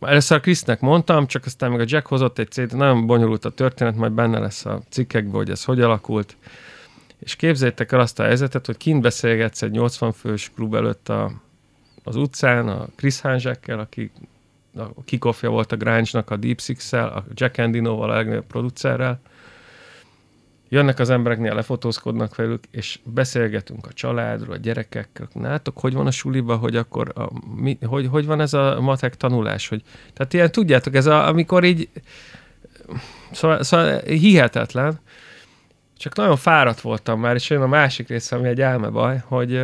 Először a Chrisnek mondtam, csak aztán meg a Jack hozott egy célt, nagyon bonyolult a történet, majd benne lesz a cikkekben, hogy ez hogy alakult. És képzeljétek el azt a helyzetet, hogy kint beszélgetsz egy 80 fős klub előtt a, az utcán, a Chris Hanzsekkel, aki a kikoffja volt a Grunge-nak, a Deep Six-szel, a Jack Endinoval, a legnagyobb producerrel, jönnek az embereknél, lefotózkodnak velük, és beszélgetünk a családról, a gyerekekkel. Látok, hogy van a suliba, hogy akkor a, mi, hogy, hogy van ez a matek tanulás, hogy, tehát ilyen, tudjátok, ez a, amikor így, szóval, szóval hihetetlen, csak nagyon fáradt voltam már, és jön a másik része, ami egy elmebaj, hogy,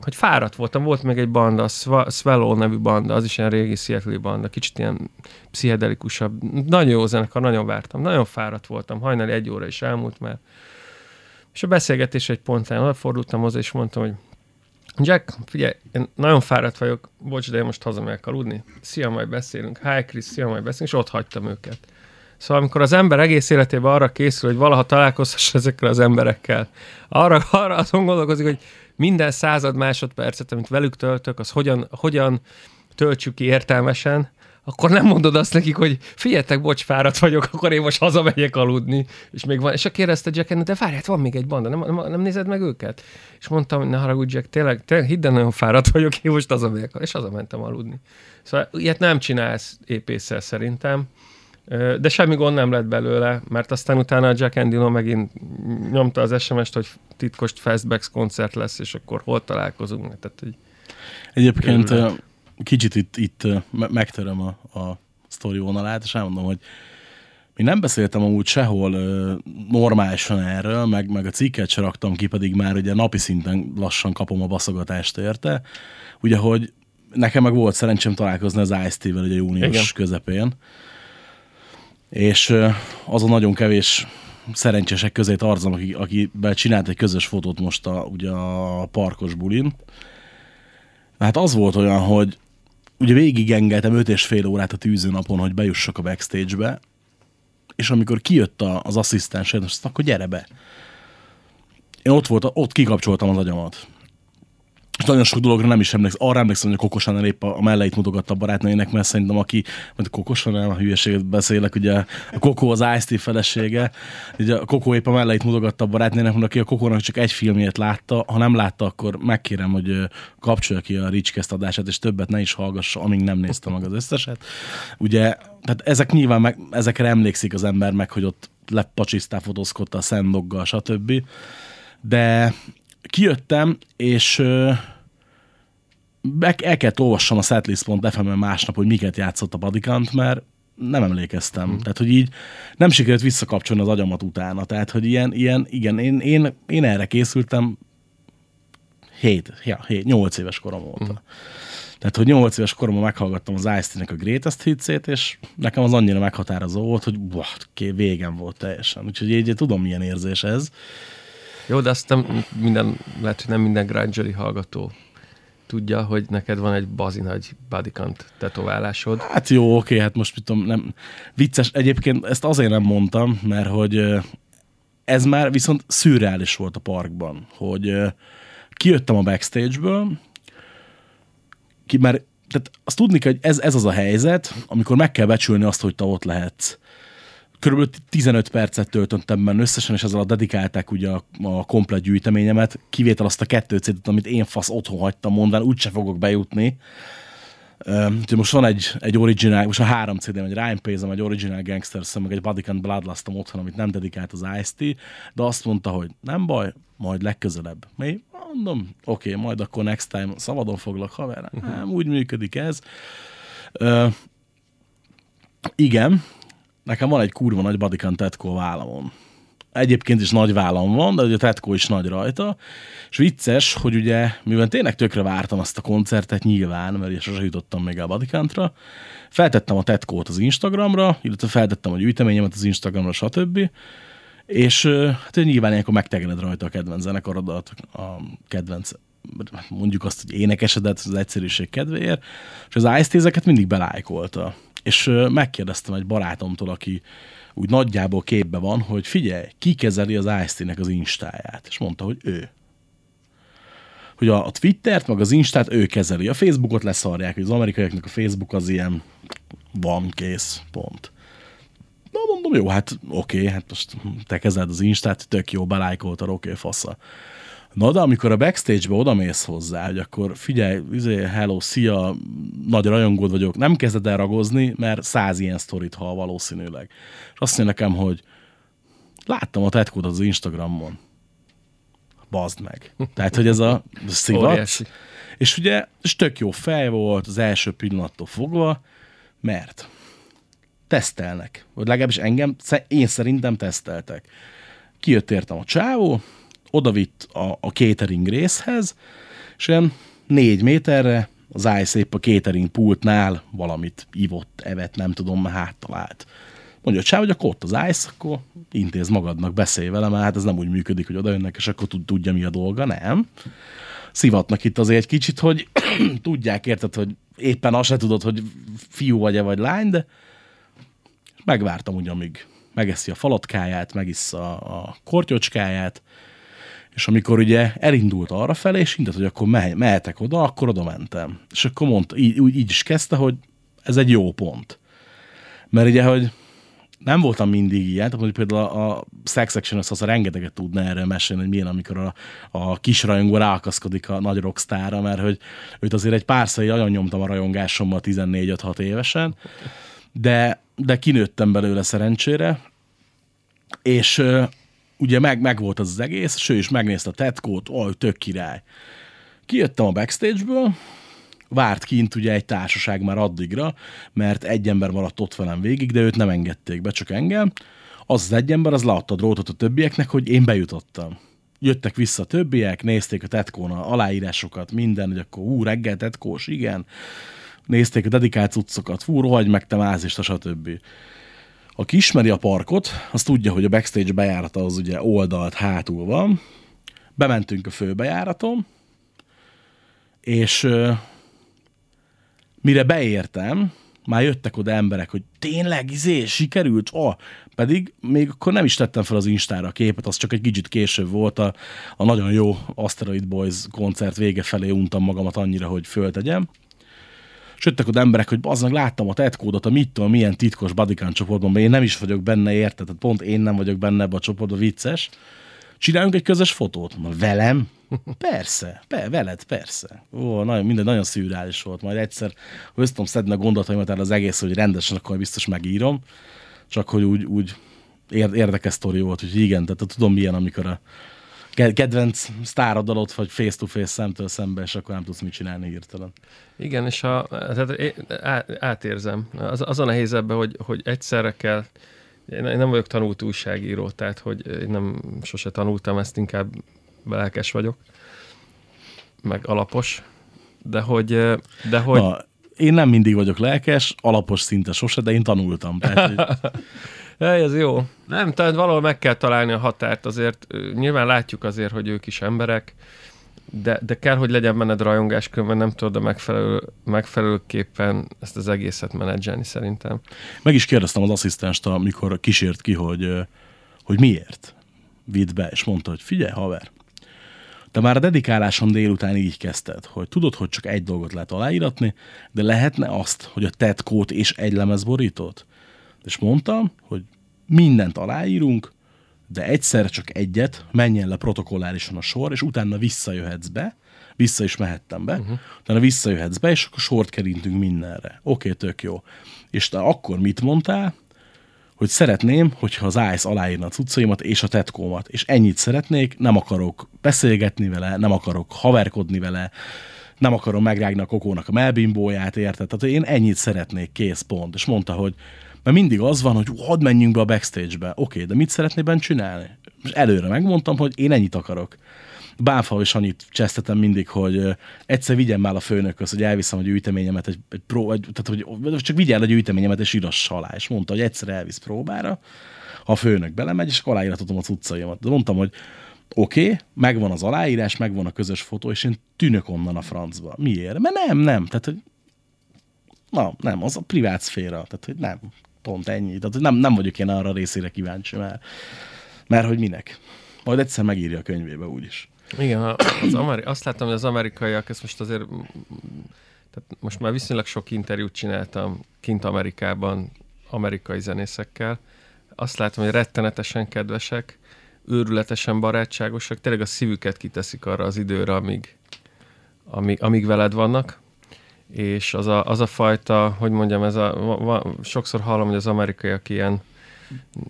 hogy fáradt voltam, volt még egy banda, a Swa- Swallow nevű banda, az is ilyen régi seattle banda, kicsit ilyen pszichedelikusabb, nagyon jó zenekar, nagyon vártam, nagyon fáradt voltam, hajnali egy óra is elmúlt már. És a beszélgetés egy pontán odafordultam hozzá, és mondtam, hogy Jack, figyelj, én nagyon fáradt vagyok, bocs, de én most hazamegyek aludni. Szia, majd beszélünk. Hi, Chris, szia, majd beszélünk, és ott hagytam őket. Szóval amikor az ember egész életében arra készül, hogy valaha találkozhassa ezekkel az emberekkel, arra, arra azon gondolkozik, hogy minden század másodpercet, amit velük töltök, az hogyan, hogyan töltsük ki értelmesen, akkor nem mondod azt nekik, hogy figyeljetek, bocs, fáradt vagyok, akkor én most hazamegyek aludni, és még van, és a kérdezte Jack, de várj, van még egy banda, nem, nem, nem nézed meg őket? És mondtam, ne haragudj, Jack, tényleg, tényleg hidd el, nagyon fáradt vagyok, én most hazamegyek, és hazamentem aludni. Szóval ilyet nem csinálsz épésszel szerintem, de semmi gond nem lett belőle, mert aztán utána a Jack Endino megint nyomta az SMS-t, hogy titkos Fastbacks koncert lesz, és akkor hol találkozunk. Tehát, hogy Egyébként Örülök. ö, kicsit itt, itt megtöröm a, a sztori vonalát, és elmondom, hogy mi nem beszéltem amúgy sehol ö, normálisan erről, meg, meg a cikket se raktam ki, pedig már ugye napi szinten lassan kapom a baszogatást érte. Ugye, hogy nekem meg volt szerencsém találkozni az Ice-T-vel ugye június Igen. közepén, és ö, az a nagyon kevés szerencsések közé tartozom, aki, akivel csinált egy közös fotót most a, ugye a parkos bulin. Hát az volt olyan, hogy ugye végig engeltem öt és fél órát a tűzőnapon, hogy bejussak a backstage-be, és amikor kijött az asszisztens, azt akkor gyere be. Én ott, volt, ott kikapcsoltam az agyamat. Nagyon sok dologra nem is emlékszem. Arra emlékszem, hogy a Kokosán épp a, a melleit mutogatta a barátnőjének, mert szerintem aki, mert a Kokosan nem a hülyeséget beszélek, ugye a Kokó az Ice felesége, ugye a Kokó épp a melleit mutogatta a barátnőjének, mondta, aki a Kokónak csak egy filmjét látta, ha nem látta, akkor megkérem, hogy kapcsolja ki a Richcast adását, és többet ne is hallgassa, amíg nem nézte meg az összeset. Ugye, tehát ezek nyilván meg, ezekre emlékszik az ember meg, hogy ott lepacsisztál fotózkodta a Sandoggal, stb. De kijöttem, és el kellett olvassam a setlist.fm-en másnap, hogy miket játszott a Badikant, mert nem emlékeztem. Hmm. Tehát, hogy így nem sikerült visszakapcsolni az agyamat utána. Tehát, hogy ilyen, ilyen igen, én, én, én erre készültem 7, ja, 7, 8 éves korom óta. Hmm. Tehát, hogy 8 éves koromban meghallgattam az ice nek a Greatest Hits-ét, és nekem az annyira meghatározó volt, hogy boh, végem volt teljesen. Úgyhogy így tudom, milyen érzés ez. Jó, de azt nem minden, lehet, hogy nem minden grunge hallgató tudja, hogy neked van egy bazi nagy bodycount tetoválásod. Hát jó, oké, hát most tudom, nem... Vicces, egyébként ezt azért nem mondtam, mert hogy ez már viszont szürreális volt a parkban, hogy kijöttem a backstage-ből, ki, mert tehát azt tudni kell, hogy ez, ez az a helyzet, amikor meg kell becsülni azt, hogy te ott lehetsz. Körülbelül 15 percet töltöttem benne összesen, és ezzel a dedikálták ugye a, a komplet gyűjteményemet, kivétel azt a kettő cédet, amit én fasz otthon hagytam mondani, úgyse fogok bejutni. Uh, most van egy, egy original, most a három CD-m, egy Ryan Payson, egy Original Gangsters, meg egy Body and Bloodlustom otthon, amit nem dedikált az ice de azt mondta, hogy nem baj, majd legközelebb. Mi? Mondom, oké, okay, majd akkor next time szabadon foglak, haver. Nem, úgy működik ez. Uh, igen, nekem van egy kurva nagy Badikan Tetko a vállamon. Egyébként is nagy vállam van, de ugye a Tetko is nagy rajta. És vicces, hogy ugye, mivel tényleg tökre vártam azt a koncertet nyilván, mert ugye sose jutottam még a Badikantra, feltettem a Tetkót az Instagramra, illetve feltettem a gyűjteményemet az Instagramra, stb. És hát nyilván ilyenkor megtegeled rajta a kedvenc zenekarodat, a kedvenc mondjuk azt, hogy énekesedet az egyszerűség kedvéért, és az ice mindig belájkolta. És megkérdeztem egy barátomtól, aki úgy nagyjából képbe van, hogy figyelj, ki kezeli az ice az instáját? És mondta, hogy ő. Hogy a, a Twittert, meg az Instát ő kezeli. A Facebookot leszarják, hogy az amerikaiaknak a Facebook az ilyen van, kész, pont. Na mondom, jó, hát oké, okay, hát most te kezeled az Instát, tök jó, belájkoltad, oké, okay, fasza. Na, de amikor a backstage-be odamész hozzá, hogy akkor figyelj, izé, hello, szia, nagy rajongód vagyok, nem kezded el ragozni, mert száz ilyen sztorit hall valószínűleg. És azt mondja nekem, hogy láttam a tetkót az Instagramon. Bazd meg. Tehát, hogy ez a szivat. És ugye, és tök jó fej volt az első pillanattól fogva, mert tesztelnek. Vagy legalábbis engem, én szerintem teszteltek. Kijött értem a csávó, odavitt a, a catering részhez, és olyan négy méterre az szép a catering pultnál valamit ivott, evet, nem tudom, hát talált. Mondja, hogy hogy akkor ott az ice, akkor intéz magadnak, beszélj vele, mert hát ez nem úgy működik, hogy odajönnek, és akkor tudja, mi a dolga, nem. Szivatnak itt azért egy kicsit, hogy tudják, érted, hogy éppen azt se tudod, hogy fiú vagy-e vagy lány, de megvártam úgy, amíg megeszi a falatkáját, megissza a kortyocskáját, és amikor ugye elindult arra felé, és indult, hogy akkor mehy, mehetek oda, akkor oda mentem. És akkor mondta, így, úgy, így is kezdte, hogy ez egy jó pont. Mert ugye, hogy nem voltam mindig ilyen, tehát például a, a Sex Action az rengeteget tudna erről mesélni, hogy milyen, amikor a, a kis rajongó ráakaszkodik a nagy rockstára, mert hogy őt azért egy párszor nagyon nyomtam a rajongásommal 14-6 évesen, de, de kinőttem belőle szerencsére, és ugye meg, meg volt az, az egész, és is megnézte a tetkót, oj, tök király. Kijöttem a backstage-ből, várt kint ugye egy társaság már addigra, mert egy ember maradt ott velem végig, de őt nem engedték be, csak engem. Az az egy ember, az leadta a drótot a többieknek, hogy én bejutottam. Jöttek vissza a többiek, nézték a tetkón a aláírásokat, minden, hogy akkor ú, reggel tetkós, igen. Nézték a dedikált cuccokat, fú, rohagy meg te mázist, stb. Aki ismeri a parkot, az tudja, hogy a backstage bejárata az ugye oldalt hátul van. Bementünk a főbejáraton, és Mire beértem, már jöttek oda emberek, hogy tényleg, izé, sikerült? Oh, pedig még akkor nem is tettem fel az Instára a képet, az csak egy kicsit később volt a, a nagyon jó Asteroid Boys koncert vége felé untam magamat annyira, hogy föltegyem. És jöttek oda emberek, hogy bazdmeg láttam a tetkódot, a mit tudom, milyen titkos Badikán csoportban, mert én nem is vagyok benne, érted? Tehát pont én nem vagyok benne ebbe a csoportban, vicces. Csináljunk egy közös fotót. Na, velem? Persze, pe, veled, persze. Ó, nagyon, minden nagyon szürreális volt. Majd egyszer össze szedni a gondolataimat erre az egész, hogy rendesen akkor biztos megírom. Csak hogy úgy, úgy ér- érdekes sztori volt, hogy igen, tehát tudom milyen, amikor a kedvenc sztárod ott vagy face-to-face szemtől szembe, és akkor nem tudsz mit csinálni hirtelen. Igen, és a, tehát én átérzem. Az, az a nehéz ebbe, hogy, hogy egyszerre kell, én nem vagyok tanult újságíró, tehát hogy én nem sose tanultam ezt, inkább lelkes vagyok, meg alapos, de hogy, de hogy Na, én nem mindig vagyok lelkes, alapos szinte sose, de én tanultam. Tehát, hogy Hely, ez jó. Nem, tehát valahol meg kell találni a határt, azért nyilván látjuk azért, hogy ők is emberek, de, de kell, hogy legyen benned rajongás, különben nem tudod a megfelelő, megfelelőképpen ezt az egészet menedzselni szerintem. meg is kérdeztem az asszisztenst, amikor kísért ki, hogy, hogy miért vitt be, és mondta, hogy figyelj, haver, te már a dedikáláson délután így kezdted, hogy tudod, hogy csak egy dolgot lehet aláíratni, de lehetne azt, hogy a tetkót és egy lemezborítót? És mondtam, hogy mindent aláírunk, de egyszerre csak egyet, menjen le protokollárisan a sor, és utána visszajöhetsz be, vissza is mehettem be, uh-huh. utána visszajöhetsz be, és akkor sort kerintünk mindenre. Oké, tök jó. És te akkor mit mondtál? hogy szeretném, hogyha az ICE aláírna a cuccaimat és a tetkómat, és ennyit szeretnék, nem akarok beszélgetni vele, nem akarok haverkodni vele, nem akarom megrágni a kokónak a melbimbóját, érted? Tehát én ennyit szeretnék, kész, pont. És mondta, hogy mert mindig az van, hogy hadd menjünk be a backstage-be. Oké, de mit szeretné benne csinálni? És előre megmondtam, hogy én ennyit akarok. Bánfa és annyit csesztetem mindig, hogy egyszer vigyem már a főnökhöz, hogy elviszem a gyűjteményemet, egy, egy pró, egy, tehát hogy csak vigyel a gyűjteményemet és írassa alá. És mondta, hogy egyszer elvisz próbára, ha a főnök belemegy, és akkor aláírhatom a cuccaimat. De mondtam, hogy oké, okay, megvan az aláírás, megvan a közös fotó, és én tűnök onnan a francba. Miért? Mert nem, nem. Tehát, hogy na, nem, az a privát szféra. Tehát, hogy nem, pont ennyi. Tehát, nem, nem vagyok én arra részére kíváncsi, mert, mert hogy minek. Majd egyszer megírja a könyvébe úgyis. Igen, az ameri- azt láttam, hogy az amerikaiak, ezt most azért, tehát most már viszonylag sok interjút csináltam kint Amerikában amerikai zenészekkel. Azt látom, hogy rettenetesen kedvesek, őrületesen barátságosak, tényleg a szívüket kiteszik arra az időre, amíg, amíg, amíg veled vannak. És az a, az a fajta, hogy mondjam, ez a, va, va, sokszor hallom, hogy az amerikaiak ilyen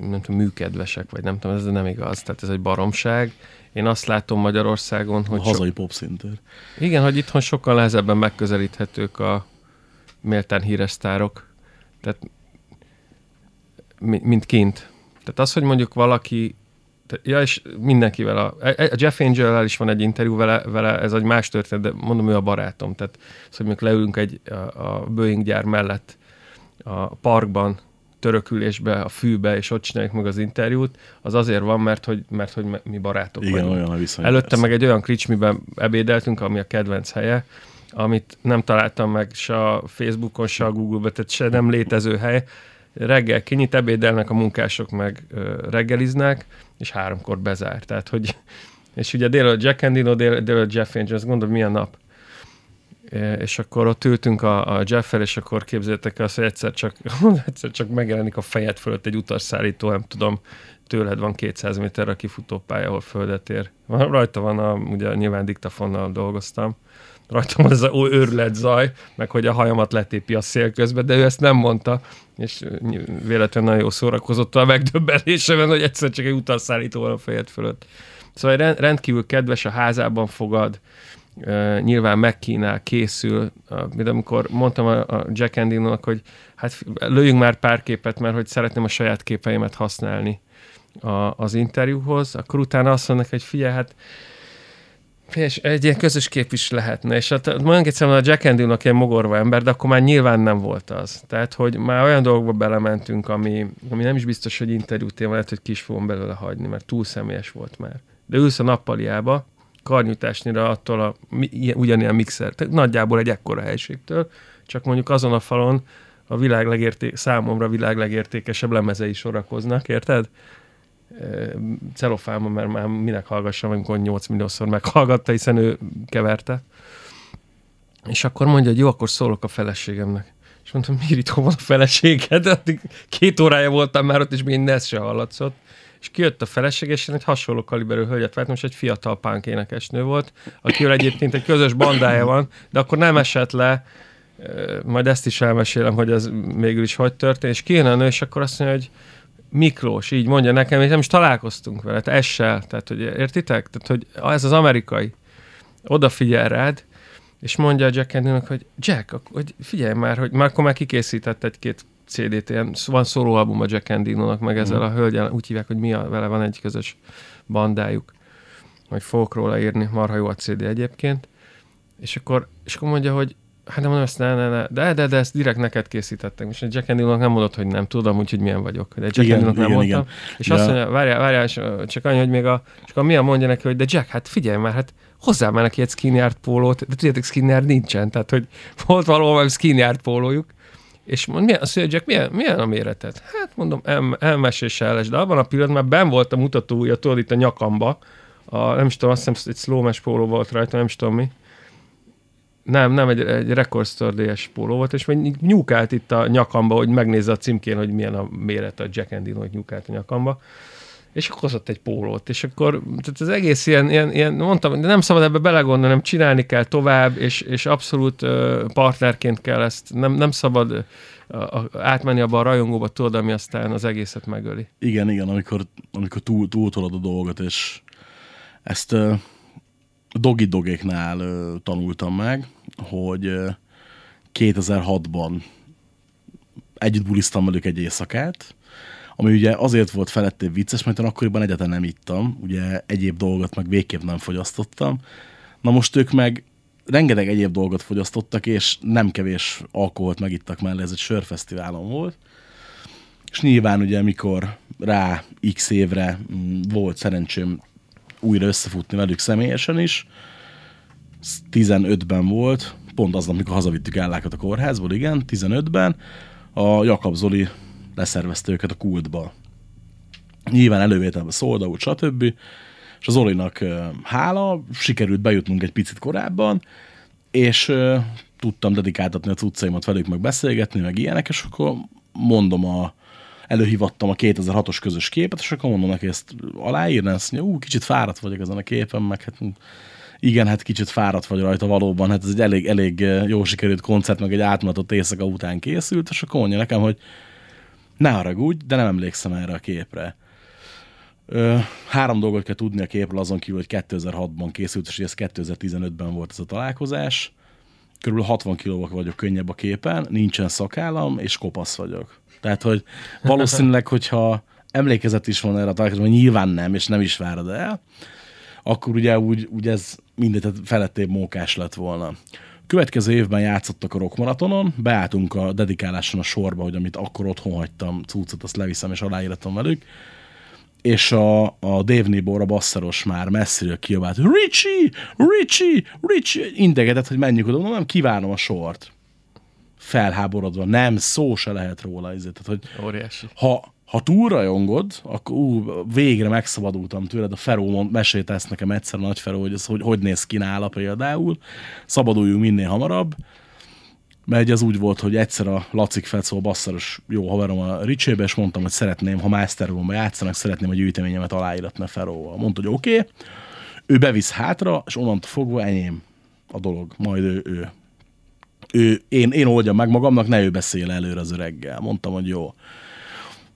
nem tudom, műkedvesek, vagy nem tudom, ez nem igaz, tehát ez egy baromság. Én azt látom Magyarországon, A hogy so- hazai popszinter. igen, hogy itthon sokkal nehezebben megközelíthetők a méltán híres sztárok, tehát mi- mint kint. Tehát az, hogy mondjuk valaki, ja, és mindenkivel, a, a Jeff angel is van egy interjú vele, vele, ez egy más történet, de mondom, ő a barátom. Tehát az, hogy mondjuk leülünk egy, a, a Boeing gyár mellett a parkban, törökülésbe, a fűbe, és ott csináljuk meg az interjút, az azért van, mert hogy, mert hogy mi barátok Igen, vagyunk. olyan a viszony. Előtte persze. meg egy olyan kricsmiben ebédeltünk, ami a kedvenc helye, amit nem találtam meg se a Facebookon, se a Google-be, tehát se nem létező hely. Reggel kinyit, ebédelnek a munkások, meg reggeliznek, és háromkor bezár. Tehát, hogy, és ugye délelőtt Jack Endino, dél, délelőtt Jeff Angels, gondolod, milyen nap. E, És akkor ott ültünk a, a Jeff-el, és akkor képzeljétek el azt, hogy egyszer csak, egyszer csak megjelenik a fejed fölött egy utasszállító, nem tudom, tőled van 200 méterre a kifutópálya, ahol földet ér. Rajta van, a, ugye nyilván diktafonnal dolgoztam, rajta van ez a ó- őrület zaj, meg hogy a hajamat letépi a szél közben, de ő ezt nem mondta, és véletlenül nagyon jó szórakozott a megdöbbenésemen, hogy egyszer csak egy utasszállító van a fejed fölött. Szóval rend- rendkívül kedves, a házában fogad, nyilván megkínál, készül. Mint amikor mondtam a, Jack Endino-nak, hogy hát lőjünk már pár képet, mert hogy szeretném a saját képeimet használni az interjúhoz, akkor utána azt mondnak, hogy figyelj, hát és egy ilyen közös kép is lehetne. És hát mondjuk egyszer a Jack Endino-nak ilyen mogorva ember, de akkor már nyilván nem volt az. Tehát, hogy már olyan dolgokba belementünk, ami, ami nem is biztos, hogy interjú téma, lehet, hogy ki is fogom belőle hagyni, mert túl személyes volt már. De ülsz a nappaliába, karnyújtásnyira attól a, ugyanilyen mixer, tehát nagyjából egy ekkora helységtől, csak mondjuk azon a falon a világ legérté- számomra világ legértékesebb lemezei sorakoznak, érted? Ö, Celofánban, mert már minek hallgassam, amikor 8 milliószor meghallgatta, hiszen ő keverte. És akkor mondja, hogy jó, akkor szólok a feleségemnek. És mondtam, miért van a feleséged? Két órája voltam már ott, és még ez se hallatszott. És kijött a feleség, és én egy hasonló kaliberű hölgyet vártam, és egy fiatal punk énekesnő volt, akivel egyébként egy közös bandája van, de akkor nem esett le, majd ezt is elmesélem, hogy ez végül is hogy történt, és kijön a nő, és akkor azt mondja, hogy Miklós, így mondja nekem, és nem is találkoztunk vele, ez se, tehát hogy értitek? Tehát, hogy ez az amerikai, odafigyel rád, és mondja a Jack Andynek, hogy Jack, ak- hogy figyelj már, hogy már akkor már kikészített egy-két CD-t, ilyen, van szólóalbum a Jack Endino-nak, meg ezzel a hölgyel, úgy hívják, hogy mi a, vele van egy közös bandájuk, majd fogok róla írni, marha jó a CD egyébként, és akkor, és akkor mondja, hogy hát nem mondom ezt, ne, ne, ne, de, de, de ezt direkt neked készítettem, és a Jack Endino-nak nem mondott, hogy nem tudom, úgyhogy milyen vagyok, de Jack Igen, Endino-nak nem igen, mondtam, igen. és De- azt mondja, várjál, várjál, és, csak annyi, hogy még a, csak akkor milyen mondja neki, hogy de Jack, hát figyelj már, hát hozzá már neki egy skinnyard pólót, de tudjátok, skinnyard nincsen, tehát hogy volt valahol skinnyard pólójuk, és mond, milyen, azt mondja, Jack, milyen, milyen a méreted? Hát mondom, el, elmeséses, de abban a pillanatban már ben volt a mutatója, tudod, itt a nyakamba, a, nem is tudom, azt hiszem, egy slow póló volt rajta, nem is tudom mi. Nem, nem, egy, egy Record Store DS póló volt, és még nyúkált itt a nyakamba, hogy megnézze a címkén, hogy milyen a méret a Jack Endino, hogy nyúkált a nyakamba. És akkor hozott egy pólót, és akkor tehát az egész ilyen, ilyen, ilyen mondtam, de nem szabad ebbe belegondolni, nem csinálni kell tovább, és, és abszolút uh, partnerként kell ezt, nem, nem szabad uh, a, átmenni abba a rajongóba, tudod, ami aztán az egészet megöli. Igen, igen, amikor, amikor túl, túltolod a dolgot, és ezt uh, Dogi Dogéknál uh, tanultam meg, hogy uh, 2006-ban együtt buliztam velük egy éjszakát, ami ugye azért volt felettébb vicces, mert én akkoriban egyáltalán nem ittam, ugye egyéb dolgot meg végképp nem fogyasztottam. Na most ők meg rengeteg egyéb dolgot fogyasztottak, és nem kevés alkoholt megittak mellé, ez egy sörfesztiválon volt. És nyilván ugye, mikor rá x évre mm, volt szerencsém újra összefutni velük személyesen is, 15-ben volt, pont az, amikor hazavittük Ellákat a kórházból, igen, 15-ben, a Jakab Zoli leszervezte őket a kultba. Nyilván elővételben sold out, stb. És az Zolinak hála, sikerült bejutnunk egy picit korábban, és tudtam dedikáltatni a cuccaimat velük, meg beszélgetni, meg ilyenek, és akkor mondom a, előhívattam a 2006-os közös képet, és akkor mondom neki ezt aláírni, azt mondja, ú, kicsit fáradt vagyok ezen a képen, meg hát igen, hát kicsit fáradt vagy rajta valóban, hát ez egy elég, elég jó sikerült koncert, meg egy átmatott éjszaka után készült, és akkor mondja nekem, hogy ne haragudj, de nem emlékszem erre a képre. Ö, három dolgot kell tudni a képről, azon kívül, hogy 2006-ban készült, és ez 2015-ben volt ez a találkozás. Körülbelül 60 kilóval vagyok könnyebb a képen, nincsen szakállam, és kopasz vagyok. Tehát, hogy valószínűleg, hogyha emlékezet is van erre a találkozásra, nyilván nem, és nem is várod el, akkor ugye úgy, úgy ez mindegy, tehát felettébb mókás lett volna. Következő évben játszottak a rockmaratonon, beálltunk a dedikáláson a sorba, hogy amit akkor otthon hagytam, cuccot, azt leviszem és aláírtam velük, és a, a Dave Nibor, a basszeros már messziről kiabált, Richie, Richie, Richie, integetett, hogy menjünk oda, nem kívánom a sort. Felháborodva, nem, szó se lehet róla. ezért. Tehát, hogy Óriási. ha, ha túlrajongod, akkor ú, végre megszabadultam tőled. A Feró mond, mesélte ezt nekem egyszer a nagy Feró, hogy ez hogy, hogy néz ki nála például. Szabaduljunk minél hamarabb. Mert ez úgy volt, hogy egyszer a Lacik Fecó, a basszáros jó haverom a Ricsébe, és mondtam, hogy szeretném, ha Masterroomba játszanak, szeretném a gyűjteményemet aláíratni a Feróval. Mondta, hogy oké. Okay. Ő bevisz hátra, és onnantól fogva enyém a dolog. Majd ő, ő, ő én, én oldjam meg magamnak, ne ő beszél előre az öreggel. Mondtam, hogy jó.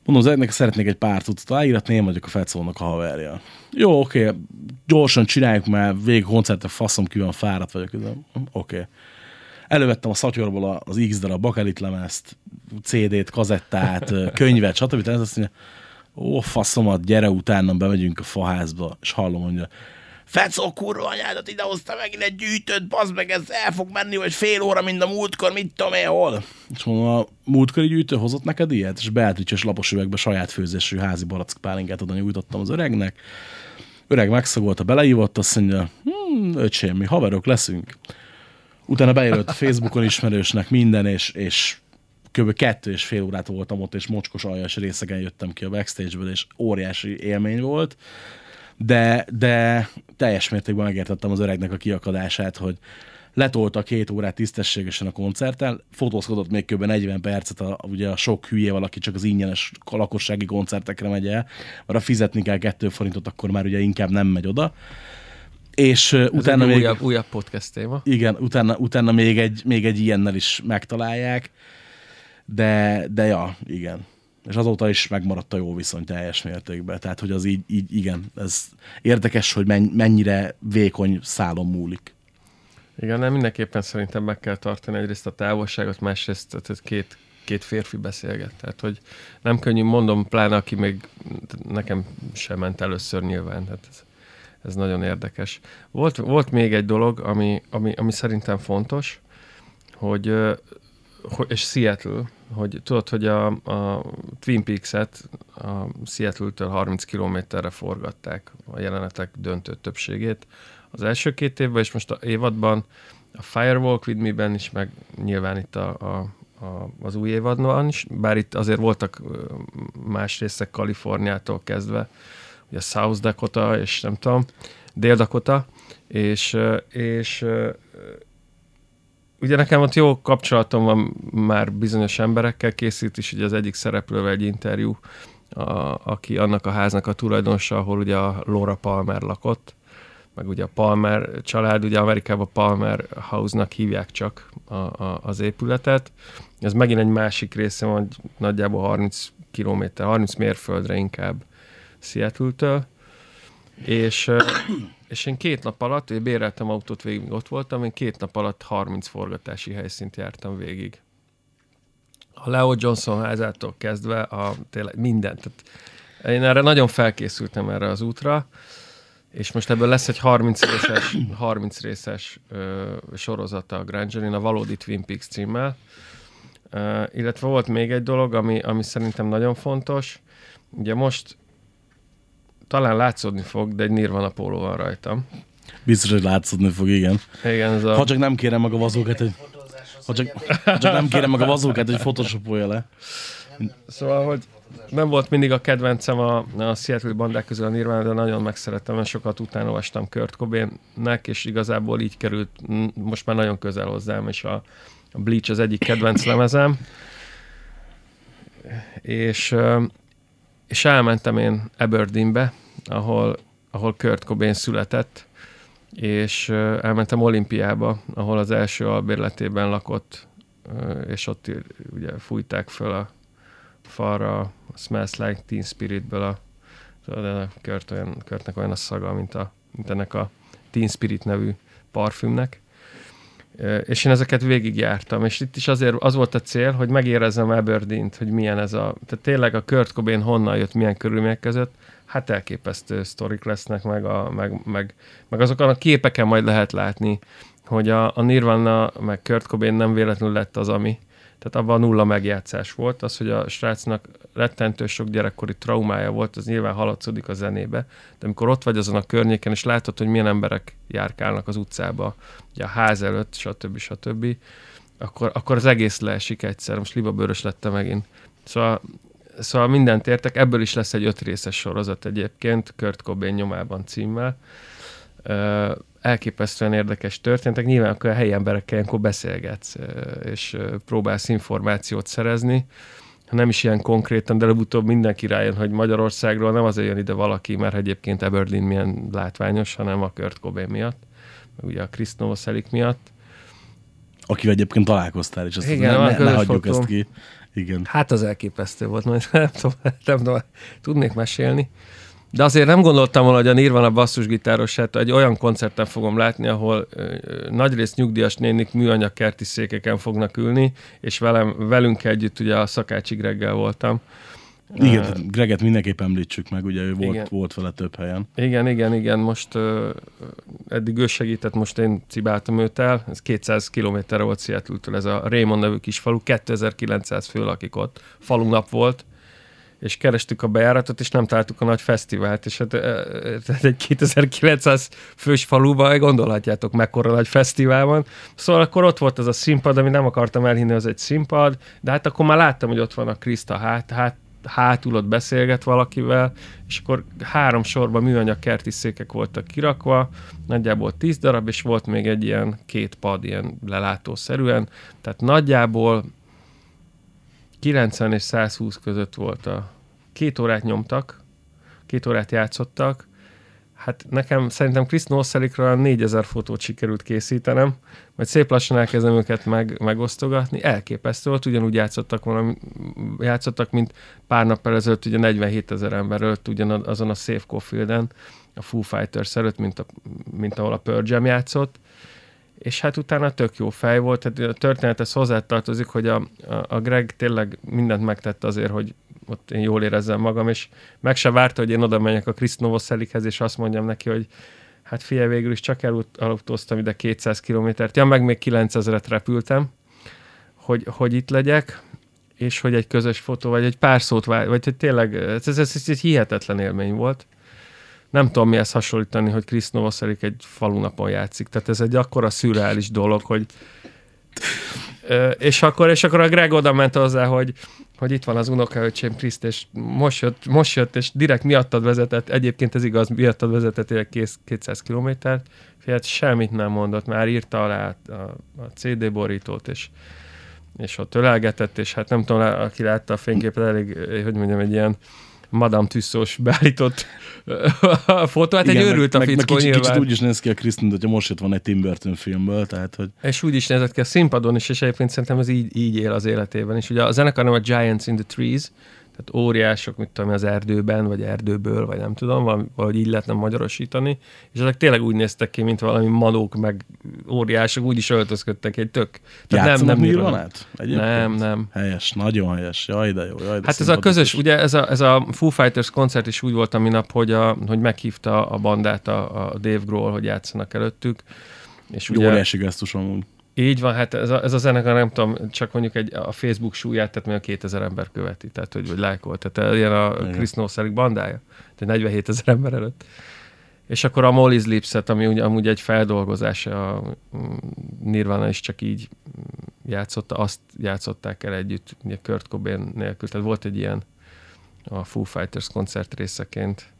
Mondom, öregnek szeretnék egy pár tucat aláíratni, én vagyok a Fecónak a haverja. Jó, oké, gyorsan csináljuk, mert végig koncertre faszom ki van, fáradt vagyok. Oké. Elővettem a szatyorból az X darab bakelit lemezt, CD-t, kazettát, könyvet, stb. Tehát azt mondja, ó, faszomat, gyere utána, bemegyünk a faházba, és hallom, mondja, Fecó kurva anyádat idehozta megint egy gyűjtőt, bazd meg, ez el fog menni, vagy fél óra, mint a múltkor, mit tudom én hol. És mondom, a múltkori gyűjtő hozott neked ilyet? És Beatrice lapos üvegbe saját főzésű házi barack pálinkát oda nyújtottam az öregnek. Öreg megszagolta, beleívott, azt mondja, hm, öcsém, mi haverok leszünk. Utána bejelölt Facebookon ismerősnek minden, és, és kb. kettő és fél órát voltam ott, és mocskos aljas részegen jöttem ki a backstage-ből, és óriási élmény volt. De, de teljes mértékben megértettem az öregnek a kiakadását, hogy letolta két órát tisztességesen a koncerten, fotózkodott még kb. 40 percet a, ugye a sok hülyével, aki csak az ingyenes lakossági koncertekre megy el, mert ha fizetni kell kettő forintot, akkor már ugye inkább nem megy oda. És Ez utána még... újabb, újabb podcast téma. Igen, utána, utána még, egy, még egy ilyennel is megtalálják, de, de ja, igen. És azóta is megmaradt a jó viszony teljes mértékben. Tehát, hogy az így, így igen, ez érdekes, hogy men- mennyire vékony szálon múlik. Igen, nem mindenképpen szerintem meg kell tartani egyrészt a távolságot, másrészt tehát két, két férfi beszélget. Tehát, hogy nem könnyű, mondom, pláne aki még nekem sem ment először nyilván. Tehát ez, ez nagyon érdekes. Volt, volt még egy dolog, ami, ami, ami szerintem fontos, hogy és Seattle, hogy tudod, hogy a, a Twin Peaks-et a Seattle-től 30 kilométerre forgatták a jelenetek döntő többségét az első két évben, és most a évadban a Firewalk With Me-ben is, meg nyilván itt a, a, a, az új évadban is, bár itt azért voltak más részek Kaliforniától kezdve, ugye South Dakota, és nem tudom, Dél-Dakota, és, és ugye nekem ott jó kapcsolatom van már bizonyos emberekkel, készült is ugye az egyik szereplővel egy interjú, a, aki annak a háznak a tulajdonosa, ahol ugye a Laura Palmer lakott, meg ugye a Palmer család, ugye Amerikában Palmer House-nak hívják csak a, a, az épületet. Ez megint egy másik része van, nagyjából 30 kilométer, 30 mérföldre inkább Seattle-től. És, és én két nap alatt, én béreltem autót végig, ott voltam, én két nap alatt 30 forgatási helyszínt jártam végig. A Leo Johnson házától kezdve a tényleg mindent. Tehát én erre nagyon felkészültem erre az útra, és most ebből lesz egy 30 részes, 30 részes ö, sorozata a Grangerin, a Valódi Twin Peaks címmel. Ö, illetve volt még egy dolog, ami, ami szerintem nagyon fontos. Ugye most talán látszódni fog, de egy Nirvana póló van rajtam. Biztos, hogy látszódni fog, igen. Igen, ez a... Ha csak nem kérem meg a vazókat, hogy, ha csak, ha csak nem kérem meg a vazókat, hogy photoshopolja le. Szóval, hogy nem volt mindig a kedvencem a, a Seattle bandák közül a Nirvana, de nagyon megszerettem, mert sokat utána olvastam Kurt Cobainnek, és igazából így került most már nagyon közel hozzám, és a, a Bleach az egyik kedvenc lemezem. És, és elmentem én Aberdeenbe, ahol, ahol Kurt Cobain született, és elmentem olimpiába, ahol az első albérletében lakott, és ott ugye fújták föl a falra a Smells Like Teen Spiritből a, tudod, a Kurt olyan, Kurtnek olyan a szaga, mint, a, mint ennek a Teen Spirit nevű parfümnek. És én ezeket végigjártam, és itt is azért az volt a cél, hogy megérezzem Aberdeen-t, hogy milyen ez a... Tehát tényleg a Kurt Cobain honnan jött, milyen körülmények között, hát elképesztő sztorik lesznek, meg, a, meg, meg, meg azokon a képeken majd lehet látni, hogy a, a Nirvana, meg Kurt Cobain nem véletlenül lett az, ami. Tehát abban nulla megjátszás volt. Az, hogy a srácnak rettentő sok gyerekkori traumája volt, az nyilván haladszódik a zenébe. De amikor ott vagy azon a környéken, és látod, hogy milyen emberek járkálnak az utcába, ugye a ház előtt, stb. stb., akkor, akkor az egész leesik egyszer. Most libabőrös lettem megint. Szóval, szóval mindent értek. Ebből is lesz egy öt részes sorozat egyébként, Kurt Cobain nyomában címmel. Elképesztően érdekes történtek. Nyilván akkor a helyi emberekkel ilyenkor beszélgetsz, és próbálsz információt szerezni. Ha nem is ilyen konkrétan, de előbb-utóbb mindenki rájön, hogy Magyarországról nem azért jön ide valaki, mert egyébként Aberdeen milyen látványos, hanem a Kurt Cobain miatt, meg ugye a Chris Novoselic miatt. Akivel egyébként találkoztál, és azt Igen, ne, ne, hagyjuk fotóm. ezt ki. Igen. Hát az elképesztő volt, majd nem tudom, nem tudom, tudnék mesélni. De azért nem gondoltam volna, hogy a Nirvana basszusgitárosát egy olyan koncerten fogom látni, ahol ö, nagyrészt nyugdíjas nénik műanyag kerti székeken fognak ülni, és velem, velünk együtt ugye a Szakácsi Greggel voltam. Igen, tehát Greget mindenképp említsük meg, ugye ő volt, Igen. volt vele több helyen. Igen, igen, igen, most ö, eddig ő segített, most én cibáltam őt el, ez 200 kilométerre volt Seattle-től, ez a Raymond nevű kis falu, 2900 fő lakik ott, falunap volt, és kerestük a bejáratot, és nem találtuk a nagy fesztivált, és hát, eh, tehát egy 2900 fős faluban, gondolhatjátok, mekkora nagy fesztivál van. Szóval akkor ott volt ez a színpad, ami nem akartam elhinni, az egy színpad, de hát akkor már láttam, hogy ott van a Krista hát, hát hátul ott beszélget valakivel, és akkor három sorban műanyag kerti székek voltak kirakva, nagyjából tíz darab, és volt még egy ilyen két pad, ilyen lelátószerűen, tehát nagyjából 90 és 120 között volt a két órát nyomtak, két órát játszottak, Hát nekem szerintem Chris Noselikről 4000 fotót sikerült készítenem, majd szép lassan elkezdem őket meg, megosztogatni. Elképesztő volt, ugyanúgy játszottak, valami, játszottak, mint pár nap ezelőtt, ugye 47 ezer ember előtt ugyan azon a Safe Cofielden, a Foo Fighters előtt, mint, a, mint ahol a Pearl Jam játszott és hát utána tök jó fej volt, tehát a történethez hozzátartozik, hogy a, a, Greg tényleg mindent megtette azért, hogy ott én jól érezzem magam, és meg se várta, hogy én oda menjek a Chris Novoszelikhez, és azt mondjam neki, hogy hát figyelj, végül is csak elutaztam ide 200 kilométert, ja, meg még 9000-et repültem, hogy, hogy itt legyek, és hogy egy közös fotó, vagy egy pár szót, vagy hogy tényleg, ez, ez, ez egy hihetetlen élmény volt nem tudom mihez hasonlítani, hogy Chris Novoselic egy falunapon játszik. Tehát ez egy akkora szürreális dolog, hogy és akkor, és akkor a Greg oda ment hozzá, hogy, hogy itt van az unokaöcsém Kriszt, és most jött, most jött, és direkt miattad vezetett, egyébként ez igaz, miattad vezetett 200 kilométert, hát semmit nem mondott, már írta alá a, a CD borítót, és, és ott ölelgetett, és hát nem tudom, aki látta a fényképet, elég, hogy mondjam, egy ilyen Madame Tussauds beállított fotó. Hát Igen, egy őrült meg, a fickó meg, meg kicsit, kicsit úgy is néz ki a mint hogyha most jött van egy Tim Burton filmből, tehát hogy... És úgy is nézett ki a színpadon is, és egyébként szerintem ez így, így él az életében is. Ugye a zenekar nem a Giants in the Trees, tehát óriások, mit tudom, az erdőben, vagy erdőből, vagy nem tudom, valahogy így lehetne magyarosítani, és ezek tényleg úgy néztek ki, mint valami manók, meg óriások, úgy is öltözködtek egy tök. Tehát nem, nem Nirvanát? Nem, nem. Helyes, nagyon helyes. Jaj, de jó. Jaj, de hát ez a közös, ugye ez a, ez a Foo Fighters koncert is úgy volt a minap, hogy, a, hogy meghívta a bandát a, a Dave Grohl, hogy játszanak előttük. És ugye, óriási gesztus amúgy. Így van, hát ez a, ez a zenekar, nem tudom, csak mondjuk egy, a Facebook súlyát, tehát a 2000 ember követi, tehát hogy, hogy lájkolt. Tehát ilyen a Chris Noselik bandája, tehát 47 ezer ember előtt. És akkor a Molly's Lips-et, ami ugye, amúgy egy feldolgozása a mm, Nirvana is csak így játszotta, azt játszották el együtt, ugye Kurt Cobain nélkül. Tehát volt egy ilyen a Foo Fighters koncert részeként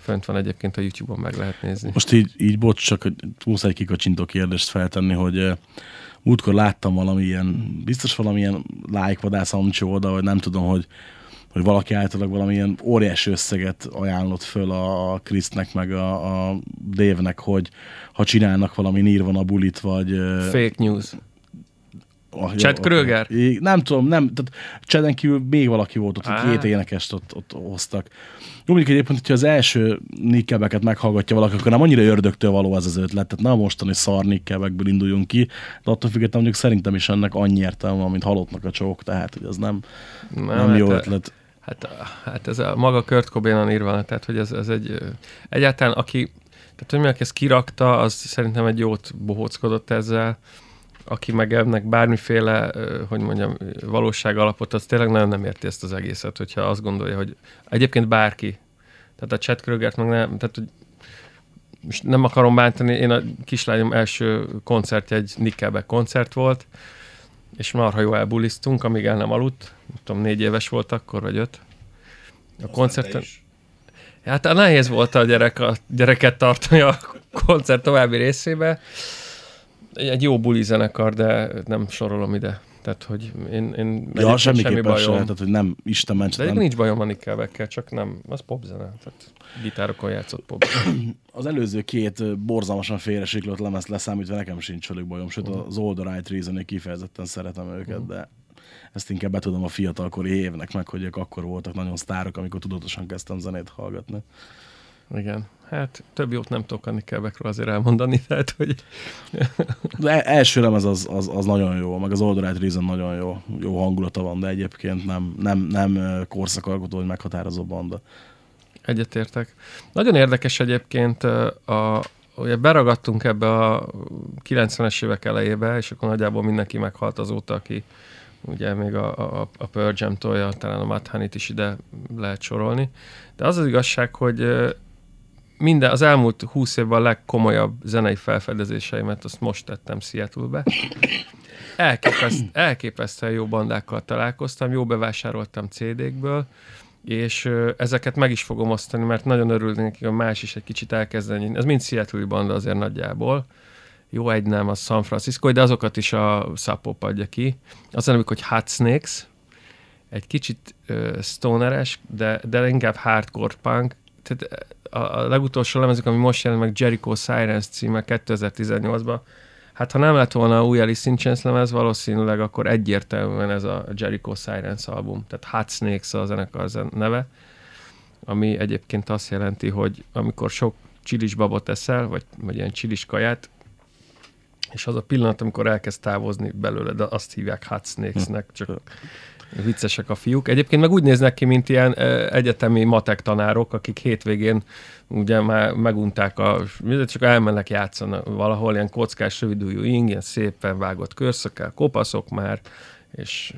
Fönt van egyébként a YouTube-on, meg lehet nézni. Most így, így bocs, csak muszáj kikacsintó kérdést feltenni, hogy múltkor láttam valamilyen, biztos valamilyen lájkvadász amcsó oda, vagy nem tudom, hogy, hogy valaki általában valamilyen óriási összeget ajánlott föl a, Krisznek, meg a, a Dave-nek, hogy ha csinálnak valami a bulit, vagy... Fake news. Oh, Chad jó, Kröger? Nem tudom, nem, tehát Chaden kívül még valaki volt ott, ah. két énekest ott, ott hoztak. Jó, mondjuk egyébként, hogyha az első nickebeket meghallgatja valaki, akkor nem annyira ördögtől való ez az ötlet, tehát nem a mostani szar nickebekből induljunk ki, de attól függetlenül mondjuk szerintem is ennek annyi értelme, mint halottnak a csók, tehát hogy az nem, nem, nem jó hát, ötlet. Hát, hát ez a maga Kurt Cobain írva, tehát hogy ez, ez egy, egyáltalán aki, tehát hogy mi, ezt kirakta, az szerintem egy jót bohóckodott ezzel, aki meg ennek bármiféle, hogy mondjam, valóság alapot, az tényleg nagyon nem érti ezt az egészet, hogyha azt gondolja, hogy egyébként bárki, tehát a Chad Krögert meg nem, tehát hogy most nem akarom bántani, én a kislányom első koncertje egy Nickelback koncert volt, és marha jó elbulisztunk, amíg el nem aludt, nem tudom, négy éves volt akkor, vagy öt. A koncerten... Hát nehéz volt a, gyerek, a gyereket tartani a koncert további részébe egy jó buli zenekar, de nem sorolom ide. Tehát, hogy én, én ja, semmi bajom. sem, tehát, hogy nem Isten ments. De nem... nincs bajom a Nickelback csak nem, az popzene. Tehát gitárokon játszott pop. az előző két borzalmasan félresiklott lemez leszámítva nekem sincs velük bajom, sőt uh-huh. az All the Right Reason kifejezetten szeretem őket, uh-huh. de ezt inkább betudom a fiatalkori évnek meg, hogy ők akkor voltak nagyon sztárok, amikor tudatosan kezdtem zenét hallgatni. Igen. Hát több jót nem tudok Anni Quebecről azért elmondani, tehát hogy... De első lemez az, az, az, nagyon jó, meg az Old Right Reason nagyon jó, jó hangulata van, de egyébként nem, nem, nem korszakalkotó, hogy meghatározó banda. Egyetértek. Nagyon érdekes egyébként, a, ugye beragadtunk ebbe a 90-es évek elejébe, és akkor nagyjából mindenki meghalt azóta, aki ugye még a, a, a Pearl Jam tolja, talán a Mudhoney-t is ide lehet sorolni. De az az igazság, hogy minden, az elmúlt húsz évben a legkomolyabb zenei felfedezéseimet azt most tettem Seattle-be. Elképeszt, elképesztően jó bandákkal találkoztam, jó bevásároltam CD-kből, és ezeket meg is fogom osztani, mert nagyon örülnék, hogy más is egy kicsit elkezdeni. Ez mind seattle banda azért nagyjából. Jó, egy nem, az San Francisco, de azokat is a Sapop adja ki. Az a nevük, hogy Hot Snakes, egy kicsit ö, stoneres, de, de inkább hardcore punk. Tehát a, a legutolsó lemezük, ami most jelent meg Jericho Sirens címe 2018-ban, hát ha nem lett volna új Alice in Chains lemez, valószínűleg akkor egyértelműen ez a Jericho Sirens album, tehát Hot Snakes a zenekar zen- neve, ami egyébként azt jelenti, hogy amikor sok csilis babot eszel, vagy, vagy ilyen csilis kaját, és az a pillanat, amikor elkezd távozni belőle, de azt hívják Hot Snakesnek, csak viccesek a fiúk. Egyébként meg úgy néznek ki, mint ilyen egyetemi matek tanárok, akik hétvégén ugye már megunták a, csak elmennek játszani valahol, ilyen kockás, rövidújú ing, ilyen szépen vágott körszökkel, kopaszok már, és,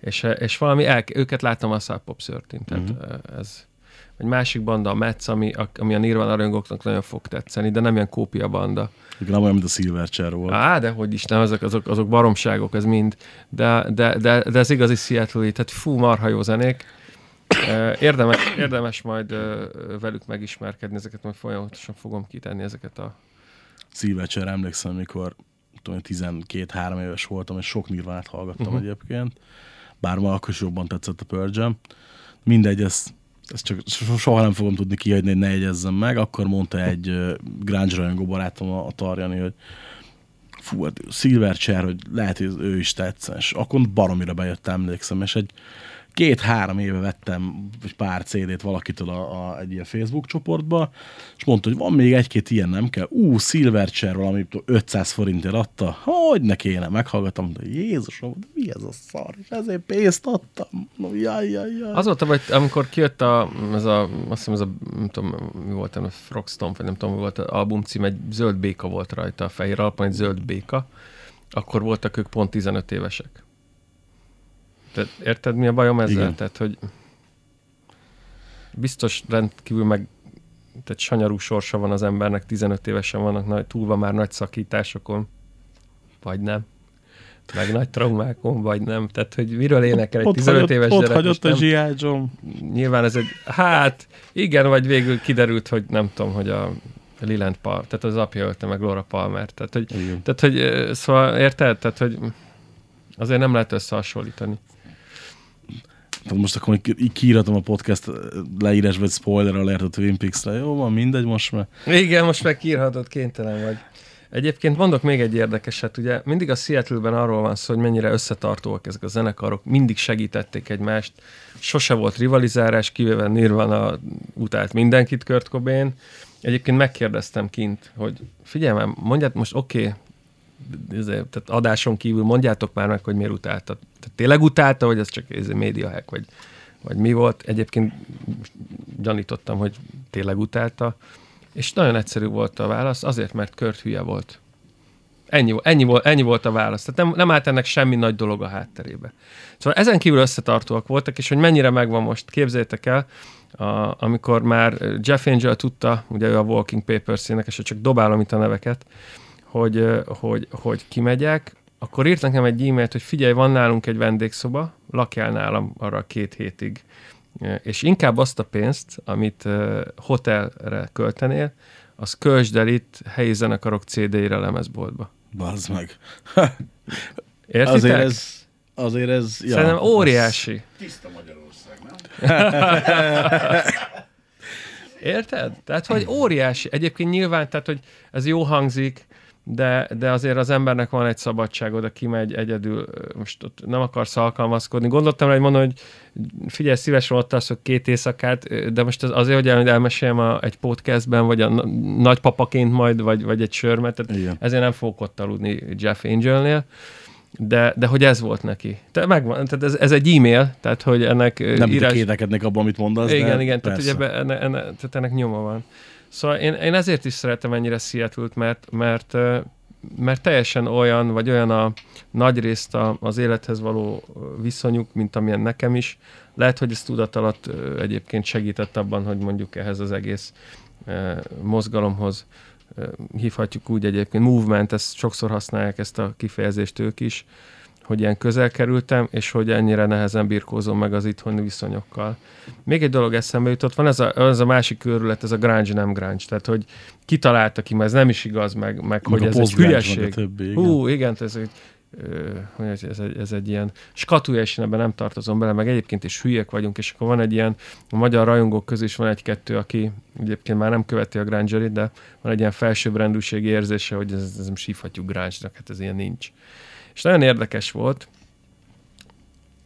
és, és valami, el, őket láttam a Sub Pop Szörtén, tehát mm-hmm. ez egy másik banda, a Metz, ami, a- ami a Nirvana rajongóknak nagyon fog tetszeni, de nem ilyen kópia banda. Nem olyan, mint a Silverchair volt. Á, de hogy is nem, azok, azok, azok baromságok, ez mind. De, de, de, de ez igazi seattle tehát fú, marha jó zenék. Érdemes, érdemes majd velük megismerkedni, ezeket majd folyamatosan fogom kitenni, ezeket a... Silverchair emlékszem, amikor tudom, 12-3 éves voltam, és sok nirvánát hallgattam uh-huh. egyébként. Bár már akkor is jobban tetszett a Jam. Mindegy, ezt, ezt csak so- soha nem fogom tudni kihagyni, hogy ne jegyezzem meg. Akkor mondta egy grunge rajongó barátom a, a Tarjani, hogy fú, hát Silverchair, hogy lehet, hogy ő is tetsz, és akkor baromira bejött, emlékszem, és egy két-három éve vettem pár CD-t valakitől a, a, egy ilyen Facebook csoportba, és mondta, hogy van még egy-két ilyen, nem kell. Ú, Silverchair valami 500 forintért adta. Hogy ne kéne, meghallgattam, de Jézusom, de mi ez a szar, és ezért pénzt adtam. No, jaj, jaj, jaj. Az volt, amikor kijött a, ez a, azt hiszem ez a, nem tudom, mi volt, a Frogstomp, vagy nem tudom, mi volt az album cím, egy zöld béka volt rajta, a fehér alapon egy zöld béka, akkor voltak ők pont 15 évesek. Tehát érted, mi a bajom ezzel? Igen. Tehát, hogy biztos rendkívül meg tehát sanyarú sorsa van az embernek, 15 évesen vannak nagy, túlva már nagy szakításokon, vagy nem. Meg nagy traumákon, vagy nem. Tehát, hogy miről énekel egy 15 hagyott, éves ott gyerek, hagyott és a. John. nyilván ez egy, hát igen, vagy végül kiderült, hogy nem tudom, hogy a Liland Palmer, tehát az apja ölte meg Laura Palmer. Tehát, hogy, Igen. tehát, hogy szóval érted? Tehát, hogy azért nem lehet összehasonlítani. Tehát most akkor így kiíratom a podcast leírásba, vagy spoiler alert a Twin Peaks-re. Jó, van, mindegy, most már. Igen, most meg kiírhatod, kénytelen vagy. Egyébként mondok még egy érdekeset, ugye mindig a Seattle-ben arról van szó, hogy mennyire összetartóak ezek a zenekarok, mindig segítették egymást, sose volt rivalizálás, kivéve Nirvana utált mindenkit Kurt Cobain. Egyébként megkérdeztem kint, hogy figyelj már, mondját most oké, okay, tehát adáson kívül mondjátok már meg, hogy miért utálta. Tehát tényleg utálta, vagy ez csak ez média hack, vagy, vagy mi volt? Egyébként gyanítottam, hogy tényleg utálta. És nagyon egyszerű volt a válasz, azért, mert Kurt hülye volt. Ennyi, ennyi, volt, ennyi volt a válasz. Tehát nem, nem állt ennek semmi nagy dolog a hátterébe. Szóval ezen kívül összetartóak voltak, és hogy mennyire megvan most, képzeljétek el, a, amikor már Jeff Angel tudta, ugye ő a Walking Papers énekes, csak dobálom itt a neveket, hogy, hogy, hogy kimegyek, akkor írt nekem egy e-mailt, hogy figyelj, van nálunk egy vendégszoba, lakjál nálam arra két hétig. És inkább azt a pénzt, amit hotelre költenél, az költsd el itt helyi zenekarok CD-re lemezboltba. Bazd meg. Értitek? Azért ez, azért ez, ja, Szerintem óriási. Tiszta Magyarország, nem? Érted? Tehát, hogy óriási. Egyébként nyilván, tehát, hogy ez jó hangzik, de, de azért az embernek van egy szabadságod, aki megy egyedül, most ott nem akarsz alkalmazkodni. Gondoltam rá, hogy mondom, hogy figyelj, szívesen ott alszok két éjszakát, de most ez azért, hogy el- elmeséljem a, egy podcastben, vagy a na- nagypapaként majd, vagy, vagy egy sörmet, tehát Igen. ezért nem fogok ott aludni Jeff Angelnél. De, de hogy ez volt neki. Te megvan, tehát ez, ez egy e-mail, tehát hogy ennek Nem írás... kételkednék abban, amit mondasz, Igen, de igen, tehát, ugye enne, enne, tehát ennek nyoma van. Szóval én, én ezért is szeretem ennyire Seattle-t, mert, mert, mert teljesen olyan, vagy olyan a nagy részt a, az élethez való viszonyuk, mint amilyen nekem is. Lehet, hogy ez tudat alatt egyébként segített abban, hogy mondjuk ehhez az egész mozgalomhoz hívhatjuk úgy egyébként, movement, ezt sokszor használják ezt a kifejezést ők is, hogy ilyen közel kerültem, és hogy ennyire nehezen birkózom meg az itthoni viszonyokkal. Még egy dolog eszembe jutott, van ez a, ez a másik körület, ez a grunge, nem grunge, tehát hogy kitalálta ki, mert ez nem is igaz, meg, meg, Meg hogy ez egy hülyeség. többi, igen. Hú, igen, ez egy, hogy ez, ez, egy, ez egy ilyen skatúja, és ebben nem tartozom bele, meg egyébként is hülyek vagyunk, és akkor van egy ilyen, a magyar rajongók közül is van egy-kettő, aki egyébként már nem követi a grunge de van egy ilyen felsőbbrendűségi érzése, hogy ez, ez nem sívhatjuk grunge-nak, hát ez ilyen nincs. És nagyon érdekes volt,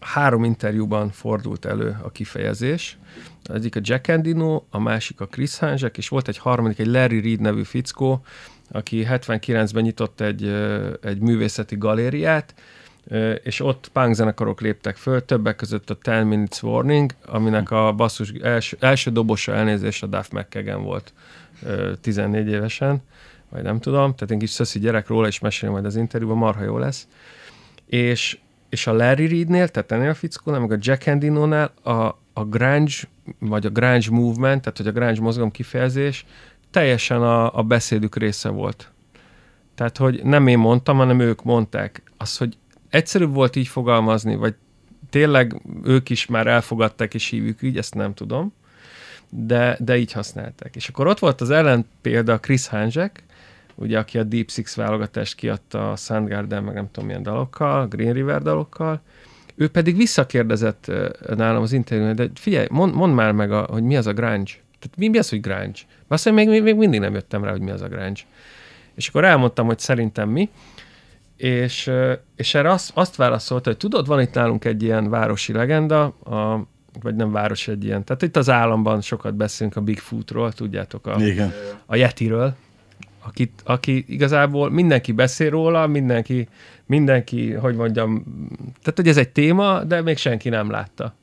három interjúban fordult elő a kifejezés. Az egyik a Jack Endino, a másik a Chris Hanzsek, és volt egy harmadik, egy Larry Reed nevű fickó, aki 79-ben nyitott egy, egy művészeti galériát, és ott punk zenekarok léptek föl, többek között a 10 Minutes Warning, aminek a basszus első, első dobosa elnézés a Duff McKagan volt ö, 14 évesen, vagy nem tudom, tehát én kis szöszi gyerek róla is mesélem majd az interjúban, marha jó lesz. És, és a Larry Reednél, tehát ennél a fickónál, meg a Jack Endino-nál a, a grunge, vagy a grunge movement, tehát hogy a grunge mozgalom kifejezés teljesen a, a beszédük része volt. Tehát, hogy nem én mondtam, hanem ők mondták. Az, hogy egyszerűbb volt így fogalmazni, vagy tényleg ők is már elfogadták és hívjuk így, ezt nem tudom, de, de így használták. És akkor ott volt az ellenpélda a Chris Hanzsek, ugye, aki a Deep Six válogatást kiadta a Soundgarden, meg nem tudom milyen dalokkal, Green River dalokkal, ő pedig visszakérdezett nálam az interjún, de figyelj, mond, mondd már meg, a, hogy mi az a grunge. Tehát mi, mi az, hogy grunge? Azt még, még, mindig nem jöttem rá, hogy mi az a grunge. És akkor elmondtam, hogy szerintem mi, és, és erre azt, azt válaszolta, hogy tudod, van itt nálunk egy ilyen városi legenda, a, vagy nem város egy ilyen, tehát itt az államban sokat beszélünk a Bigfootról, tudjátok, a, Igen. a Yetiről, akit, aki igazából mindenki beszél róla, mindenki, mindenki, hogy mondjam, tehát hogy ez egy téma, de még senki nem látta.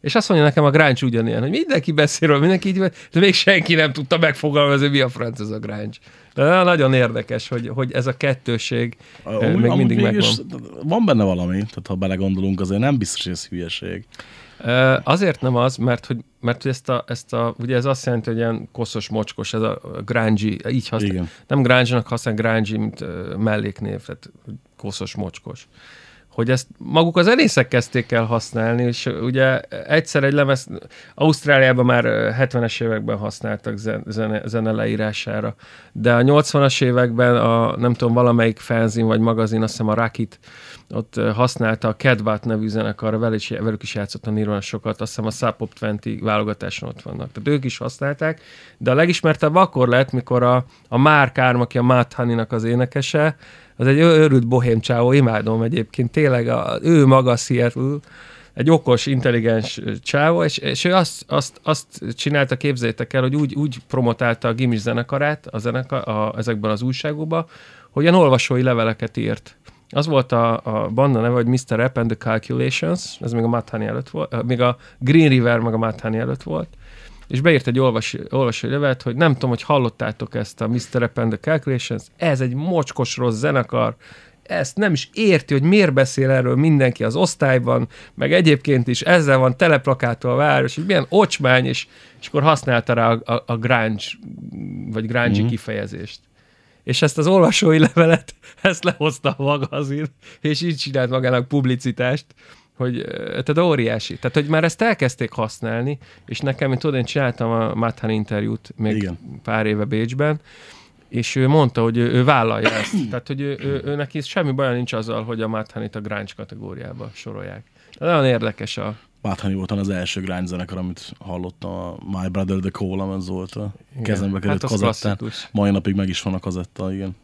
És azt mondja nekem a grunge ugyanilyen, hogy mindenki beszél róla, mindenki így, de még senki nem tudta megfogalmazni, mi a franc ez a grunge. De nagyon érdekes, hogy, hogy ez a kettőség eh, Amúgy- még mindig megvan. Van benne valami, tehát ha belegondolunk, azért nem biztos, hogy ez hülyeség. Azért nem az, mert hogy, mert hogy ezt, a, ezt a, ugye ez azt jelenti, hogy ilyen koszos, mocskos, ez a grungy, így használ. Igen. Nem grunge-nak használ grungy, mint melléknév, tehát koszos, mocskos. Hogy ezt maguk az zenészek kezdték el használni, és ugye egyszer egy lemez, Ausztráliában már ö, 70-es években használtak zen- zene, zene leírására, de a 80-as években a, nem tudom, valamelyik fanzin vagy magazin, azt hiszem a Rakit, ott használta a Cadbat nevű zenekarra, velük is, velük is játszott a Nirvana sokat, azt hiszem a Sub Pop 20 válogatáson ott vannak. Tehát ők is használták, de a legismertebb akkor lett, mikor a, a Mark Arm, aki a Matt Honey-nak az énekese, az egy őrült bohém csávó, imádom egyébként, tényleg a, ő maga Seattle, egy okos, intelligens csávó, és, és ő azt, azt, azt csinálta, képzeljétek el, hogy úgy, úgy promotálta a gimis zenekarát a zenekar, a, ezekben az újságokban, hogy ilyen olvasói leveleket írt. Az volt a, a banda neve, hogy Mr. Rap and the Calculations, ez még a Matt Honey előtt volt, még a Green River meg a Matt Honey előtt volt, és beírt egy olvasói levelet, hogy nem tudom, hogy hallottátok ezt a Mr. And the Calculations, ez egy mocskos rossz zenekar, ezt nem is érti, hogy miért beszél erről mindenki az osztályban, meg egyébként is ezzel van teleplakától a város, hogy milyen ocsmány, és, és akkor használta rá a, a, a grunge, vagy grunge mm. kifejezést. És ezt az olvasói levelet, ezt lehozta a magazin, és így csinált magának publicitást, hogy tehát óriási. Tehát, hogy már ezt elkezdték használni, és nekem, mint tudod, én csináltam a Mathan interjút még Igen. Pár éve Bécsben, és ő mondta, hogy ő, ő vállalja ezt. Tehát, hogy ő, ő, ő neki semmi baja nincs azzal, hogy a Mathanit a grunge kategóriába sorolják. De nagyon érdekes a... Báthani volt az első grind zenekar, amit hallottam, a My Brother the Cola, az volt a kezembe került Hát az kazettán. Mai napig meg is van a kazetta, igen.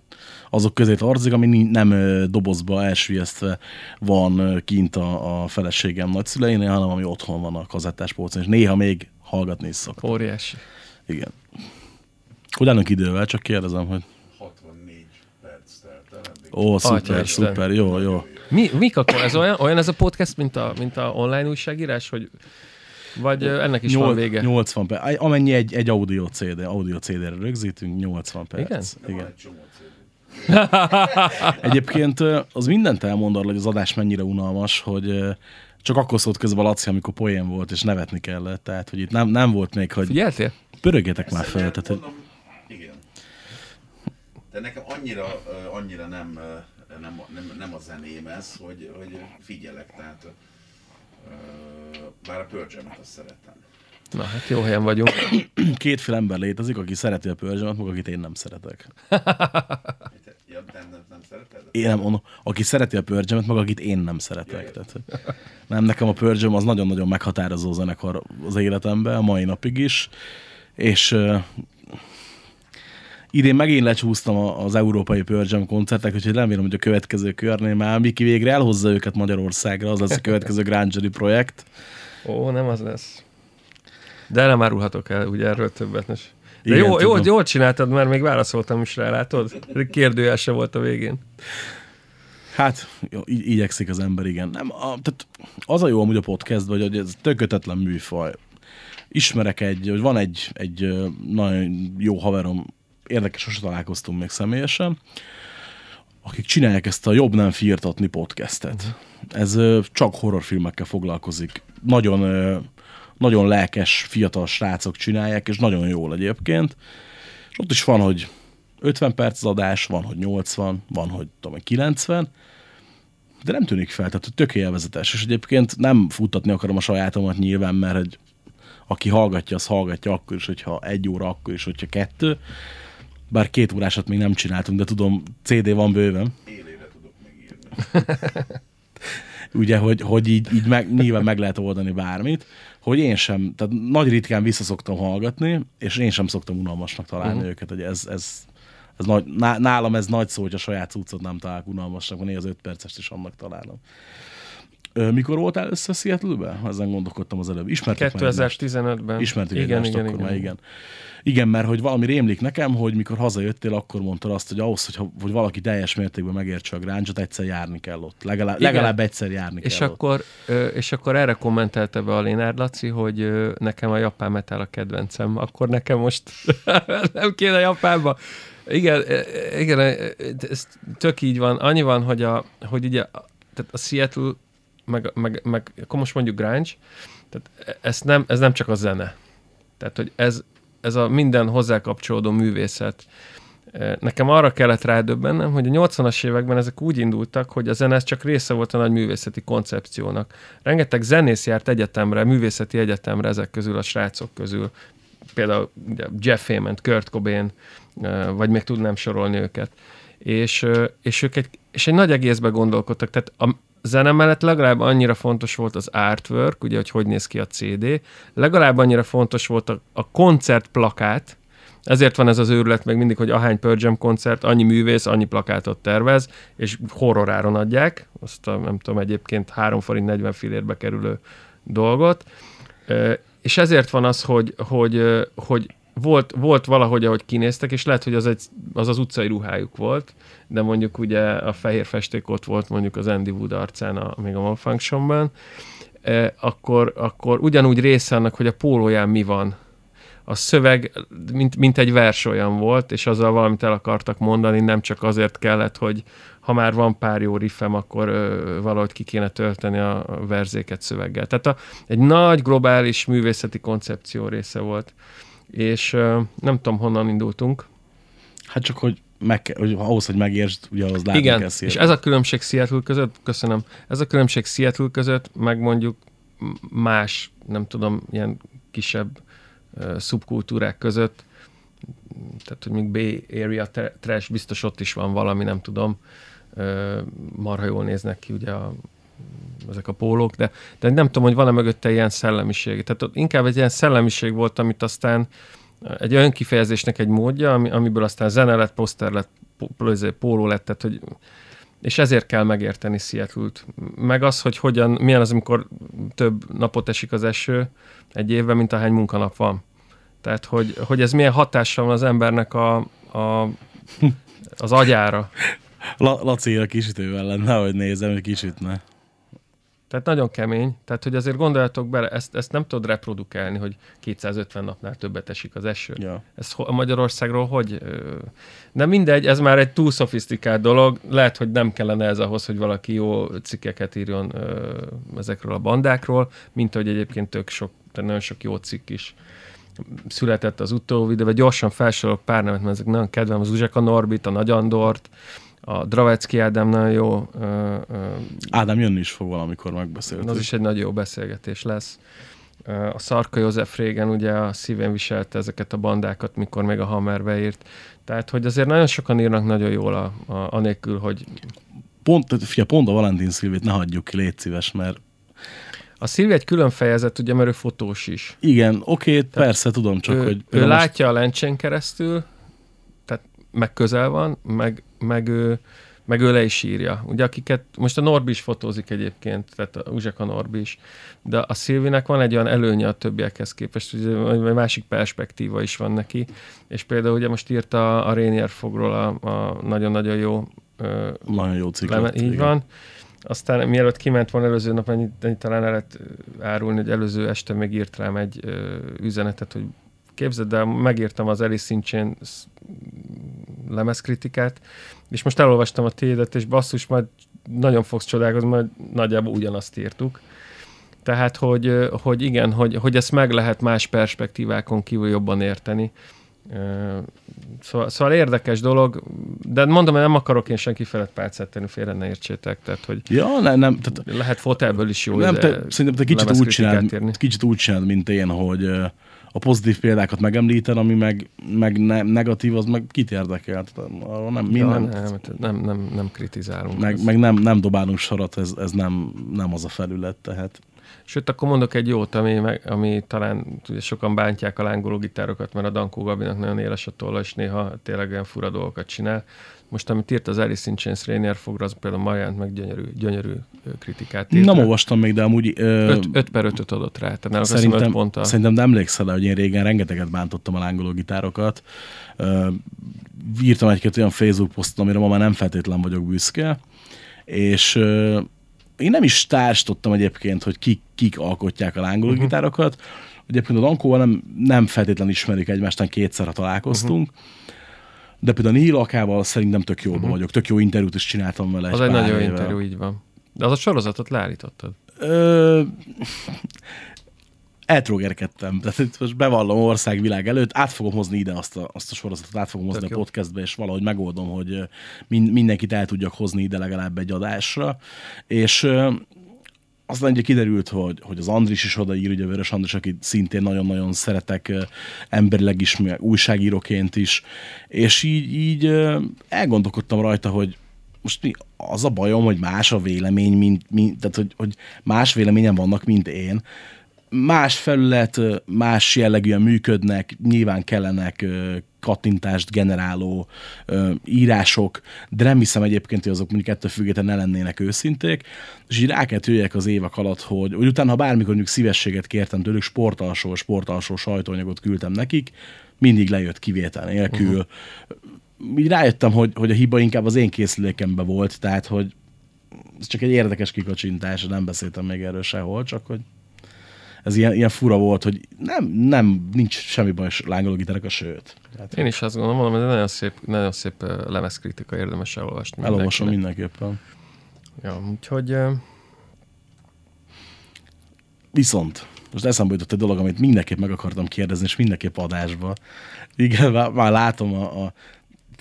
Azok közé tartozik, ami nem dobozba elsüllyesztve van kint a, a feleségem nagyszüleinél, hanem ami otthon van a kazettás polcon, és néha még hallgatni is szoktam. Óriási. Igen. Hogy állunk idővel, csak kérdezem, hogy 64 perc telt el ó, szuper, Atyaisten. szuper, jó, jó. Mi, mik akkor? Ez olyan, olyan ez a podcast, mint a, mint a online újságírás, hogy vagy ennek is van Nyol- vége? 80 perc. Amennyi egy, egy audio CD, audio CD-re rögzítünk, 80 perc. Igen? Igen. Egy csomó CD. Egyébként az mindent elmond arról, hogy az adás mennyire unalmas, hogy csak akkor szólt közben Laci, amikor poén volt, és nevetni kellett. Tehát, hogy itt nem, nem volt még, hogy Figyeltél? pörögjetek már fel. Tehát, Mondom, igen. De nekem annyira, annyira nem, nem, nem, nem a zeném ez, hogy, hogy figyelek, tehát bár a Pearl Jam-et azt szeretem. Na hát jó helyen vagyunk. kétféle ember létezik, aki szereti a pörzsömet, meg akit én nem szeretek. Nem, nem, szereted? Én nem mondom, aki szereti a pörzsömet, meg akit én nem szeretek. Tehát, nem, nekem a pörzsöm az nagyon-nagyon meghatározó zenekar az életemben, a mai napig is, és uh, idén megint lecsúsztam az európai pörzsöm koncertek, úgyhogy remélem, hogy a következő körnél már Miki végre elhozza őket Magyarországra, az lesz a következő Grangeri projekt. Ó, nem az lesz. De nem árulhatok el, ugye erről többet. Ne. De Igen, jó, jól csináltad, mert még válaszoltam is rá, látod? Kérdőjel se volt a végén. Hát, így, igyekszik az ember, igen. Nem, a, tehát az a jó amúgy a podcastban, hogy ez tökötetlen műfaj. Ismerek egy, hogy van egy, egy nagyon jó haverom, érdekes, sose találkoztunk még személyesen, akik csinálják ezt a Jobb nem firtatni podcastet. Ez ö, csak horrorfilmekkel foglalkozik. Nagyon, nagyon lelkes, fiatal srácok csinálják, és nagyon jól egyébként. És ott is van, hogy 50 perc az adás, van, hogy 80, van, hogy tudom, én, 90, de nem tűnik fel, tehát hogy tök élvezetes. És egyébként nem futtatni akarom a sajátomat nyilván, mert hogy aki hallgatja, az hallgatja akkor is, hogyha egy óra, akkor is, hogyha kettő. Bár két órásat még nem csináltunk, de tudom, CD van bőven. Élére tudok még írni. ugye, hogy, hogy így, így meg, nyilván meg lehet oldani bármit, hogy én sem, tehát nagy ritkán visszaszoktam hallgatni, és én sem szoktam unalmasnak találni uh-huh. őket, hogy ez, ez, ez nagy, ná- nálam ez nagy szó, hogy a saját cuccot nem találok unalmasnak, van az öt percest is annak találom. Mikor voltál össze Seattle-be? Ezen gondolkodtam az előbb. Ismertek már egymást? 2015-ben. Ismertük igen, egymást igen, akkor igen, már, igen. Igen, mert hogy valami rémlik nekem, hogy mikor hazajöttél, akkor mondtad azt, hogy ahhoz, hogy, hogy valaki teljes mértékben megértse a gráncsot, egyszer járni kell ott. Legalább, Igen. legalább egyszer járni És kell akkor, és akkor erre kommentelte be a Lénárd Laci, hogy nekem a japán metal a kedvencem. Akkor nekem most nem kéne Japánba. Igen, igen, ez tök így van. Annyi van, hogy, a, hogy ugye, a- tehát a Seattle, meg, meg, meg akkor most mondjuk grunge, tehát ez nem, ez nem csak a zene. Tehát, hogy ez, ez a minden hozzá kapcsolódó művészet. Eh, Nekem arra kellett rádöbbennem, hogy a 80-as években ezek úgy indultak, hogy a zene csak része volt a nagy művészeti koncepciónak. Rengeteg zenész járt egyetemre, művészeti egyetemre ezek közül, a srácok közül. Például Jeff Ament, Kurt Cobain, eh, vagy még tudnám sorolni őket. És, és ők egy, és egy nagy egészbe gondolkodtak. Tehát a zene mellett legalább annyira fontos volt az artwork, ugye, hogy hogy néz ki a CD, legalább annyira fontos volt a, a koncertplakát, ezért van ez az őrület meg mindig, hogy ahány Pearl Jam koncert, annyi művész, annyi plakátot tervez, és horroráron adják, azt a, nem tudom, egyébként 3 forint 40 fillérbe kerülő dolgot. És ezért van az, hogy, hogy, hogy volt, volt valahogy, ahogy kinéztek, és lehet, hogy az, egy, az az utcai ruhájuk volt, de mondjuk ugye a fehér festék ott volt mondjuk az Andy Wood arcán, a, még a Malfunctionban, e, akkor, akkor ugyanúgy része annak, hogy a pólóján mi van. A szöveg, mint, mint egy vers olyan volt, és azzal valamit el akartak mondani, nem csak azért kellett, hogy ha már van pár jó riffem, akkor ö, valahogy ki kéne tölteni a verzéket szöveggel. Tehát a, egy nagy globális művészeti koncepció része volt. És nem tudom, honnan indultunk. Hát csak, hogy, meg, hogy ahhoz, hogy megértsd, ugye ahhoz látni Igen, kell és ez a különbség Seattle között, köszönöm, ez a különbség Seattle között, meg mondjuk más, nem tudom, ilyen kisebb uh, szubkultúrák között, tehát, hogy még Bay Area tra- trash, biztos ott is van valami, nem tudom, uh, marha jól néznek ki ugye a, ezek a pólók, de, de nem tudom, hogy van-e mögötte ilyen szellemiség. Tehát ott inkább egy ilyen szellemiség volt, amit aztán egy önkifejezésnek egy módja, ami, amiből aztán zene lett, poszter lett, pó- póló lett, tehát hogy és ezért kell megérteni Seattle-t. Meg az, hogy hogyan, milyen az, amikor több napot esik az eső egy évben, mint ahány munkanap van. Tehát, hogy, hogy ez milyen hatással van az embernek a, a, az agyára. La, Laci a kisütővel lenne, hogy nézem, hogy kisütne. Tehát nagyon kemény. Tehát, hogy azért gondoljatok bele, ezt, ezt nem tudod reprodukálni, hogy 250 napnál többet esik az eső. Ja. Ez ho- Magyarországról hogy? De mindegy, ez már egy túl szofisztikált dolog. Lehet, hogy nem kellene ez ahhoz, hogy valaki jó cikkeket írjon ezekről a bandákról, mint hogy egyébként tök sok, tehát nagyon sok jó cikk is született az utóbbi időben. Gyorsan felsorolok pár nevet, mert ezek nagyon kedvem. Az Uzseka Norbit, a Nagy Andort, a Dravecki Ádám nagyon jó, ö, ö, Ádám jönni is fog valamikor megbeszélni. az is egy nagyon jó beszélgetés lesz. A Szarka József régen ugye a szívén viselte ezeket a bandákat, mikor még a Hammerbe írt. Tehát, hogy azért nagyon sokan írnak nagyon jól, a, a, anélkül, hogy Pont, tehát fia, pont a Valentin Szilvét ne hagyjuk ki, légy szíves, mert a Szilvi egy külön fejezet, ugye, mert ő fotós is. igen, oké, persze, tudom, csak ő, hogy... ő most- látja a lencsén keresztül, tehát meg közel van, meg, meg, ő, meg ő le is írja. Ugye akiket, most a Norbi is fotózik egyébként, tehát a Uzseka Norbi is, de a Szilvinek van egy olyan előnye a többiekhez képest, hogy egy másik perspektíva is van neki, és például ugye most írta a Rainier Fogról a, a nagyon-nagyon jó Nagyon jó lett, így igen. van. Aztán mielőtt kiment volna előző nap, ennyit, ennyit talán el lehet árulni, hogy előző este még írt rám egy ö, üzenetet, hogy képzeld el, megírtam az Alice in Chains lemezkritikát, és most elolvastam a tiédet, és basszus, majd nagyon fogsz csodálkozni, majd nagyjából ugyanazt írtuk. Tehát, hogy, hogy igen, hogy, hogy ezt meg lehet más perspektívákon kívül jobban érteni. Szóval, szóval érdekes dolog, de mondom, hogy nem akarok én senki felett pálcát tenni, félre ne értsétek, tehát hogy Ja, nem, nem, tehát lehet fotelből is jó. nem, de te, szerintem te kicsit úgy, csináld, írni. kicsit úgy csináld, mint én, hogy a pozitív példákat megemlíted, ami meg, meg ne, negatív, az meg kit érdekel. Nem, mi Ja, nem, nem, nem, nem, nem, kritizálunk. meg, meg nem, nem dobálunk sarat, ez, ez nem, nem az a felület, tehát. Sőt, akkor mondok egy jót, ami, meg, ami talán ugye sokan bántják a lángoló gitárokat, mert a Dankó Gabinak nagyon éles a tolla, és néha tényleg olyan fura dolgokat csinál. Most, amit írt az Alice in Chains Rainier fogra, az például ma jelent meg gyönyörű, gyönyörű kritikát írt. Nem rá. olvastam még, de amúgy... Ö, 5 per 5 adott rá, tehát nem szerintem, ponttal. szerintem nem emlékszel hogy én régen rengeteget bántottam a lángoló gitárokat. Ö, írtam egy-két olyan Facebook posztot, amire ma már nem feltétlen vagyok büszke, és ö, én nem is társtottam egyébként, hogy kik, kik alkotják a lángoló uh-huh. gitárokat. Egyébként a Dankóval nem, nem feltétlen ismerik egymást, kétszer találkoztunk. Uh-huh. De például a Neil Akával szerintem tök jóban uh-huh. vagyok. Tök jó interjút is csináltam vele az egy pár nagyon jó interjú, így van. De az a sorozatot leállítottad. Ö, eltrógerkedtem. Tehát most bevallom országvilág előtt, át fogom hozni ide azt a, azt a sorozatot, át fogom hozni Tök a jó. podcastbe, és valahogy megoldom, hogy min, mindenkit el tudjak hozni ide legalább egy adásra. És aztán ugye kiderült, hogy, hogy az Andris is odaír, ugye Vörös Andris, akit szintén nagyon-nagyon szeretek emberileg is, újságíróként is, és így, így elgondolkodtam rajta, hogy most mi az a bajom, hogy más a vélemény, mint, mint tehát hogy, hogy más véleményen vannak, mint én. Más felület, más jellegűen működnek, nyilván kellenek kattintást generáló ö, írások, de nem hiszem egyébként, hogy azok mondjuk ettől függetlenül ne lennének őszinték, és így rá kell jöjjek az évek alatt, hogy, hogy utána, ha bármikor mondjuk szívességet kértem tőlük, sportalsó, sportalsó sajtóanyagot küldtem nekik, mindig lejött kivétel nélkül. Uh-huh. Így rájöttem, hogy, hogy a hiba inkább az én készülékemben volt, tehát, hogy ez csak egy érdekes kikacsintás, nem beszéltem még erről sehol, csak hogy ez ilyen, ilyen fura volt, hogy nem, nem, nincs semmi baj lángoló gitárok a sőt. Tehát Én is azt gondolom, mondom, ez egy nagyon szép, nagyon szép lemezkritika, érdemes elolvasni. elolvasom mindenképpen. Ja, úgyhogy Viszont, most eszembe jutott egy dolog, amit mindenképp meg akartam kérdezni, és mindenképp adásba. Igen, már, már látom a, a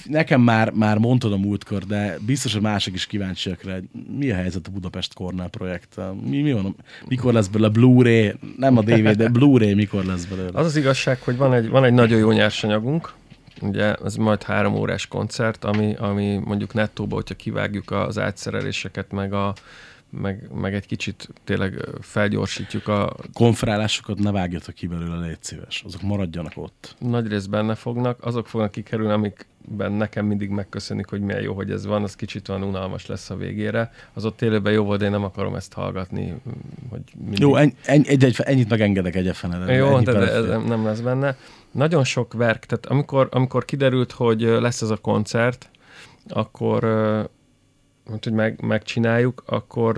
Nekem már, már mondtad a múltkor, de biztos, hogy mások is kíváncsiak rá. Mi a helyzet a Budapest Cornell projekttel? Mi, mi van? Mikor lesz belőle Blu-ray? Nem a DVD, de Blu-ray mikor lesz belőle? az az igazság, hogy van egy, van egy nagyon jó nyersanyagunk, ugye ez majd három órás koncert, ami, ami mondjuk nettóba, hogyha kivágjuk az átszereléseket, meg, a, meg, meg egy kicsit tényleg felgyorsítjuk a konferálásokat ne vágjatok ki belőle, légy szíves. Azok maradjanak ott. nagy rész benne fognak, azok fognak kikerülni, amikben nekem mindig megköszönik, hogy milyen jó, hogy ez van, az kicsit olyan unalmas lesz a végére. Az ott élőben jó volt, de én nem akarom ezt hallgatni, hogy mindig... Jó, ennyi, ennyi, egy, egy, ennyit megengedek egy fenele. Jó, de, de ez nem- lesz benne. Nagyon sok verk, tehát amikor, amikor kiderült, hogy lesz ez a koncert, akkor hát, hogy meg, megcsináljuk, akkor,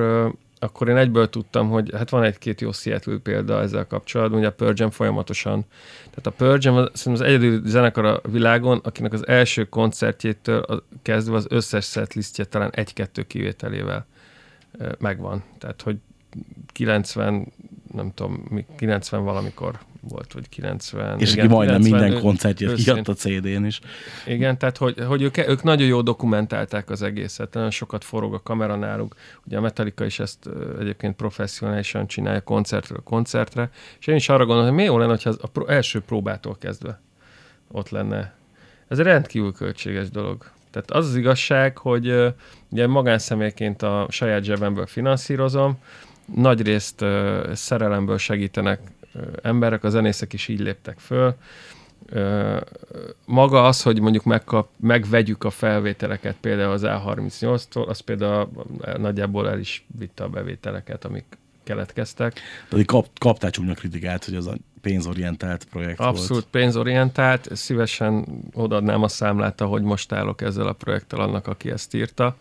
akkor én egyből tudtam, hogy hát van egy-két jó Seattle példa ezzel kapcsolatban, ugye a Jam folyamatosan. Tehát a Jam az, szerintem az egyedül zenekar a világon, akinek az első koncertjétől a- kezdve az összes setlistje talán egy-kettő kivételével megvan. Tehát, hogy 90, nem tudom, mi- 90 valamikor volt, vagy 90. És igen, majdnem 90 minden koncertjét őszén. kiadta CD-n is. Igen, tehát hogy, hogy ők, ők nagyon jól dokumentálták az egészet, nagyon sokat forog a kamera náluk. Ugye a Metallica is ezt egyébként professzionálisan csinálja koncertről koncertre, és én is arra gondolom, hogy mi jó lenne, hogyha az a első próbától kezdve ott lenne. Ez egy rendkívül költséges dolog. Tehát az az igazság, hogy ugye magánszemélyként a saját zsebemből finanszírozom, nagy részt ö, szerelemből segítenek emberek, a zenészek is így léptek föl, maga az, hogy mondjuk megkap, megvegyük a felvételeket például az A38-tól, az például nagyjából el is vitte a bevételeket, amik keletkeztek. Tehát kap, kaptál csúnya kritikát, hogy az a pénzorientált projekt Abszolút volt. pénzorientált, szívesen odaadnám a számlát, ahogy most állok ezzel a projekttel annak, aki ezt írta.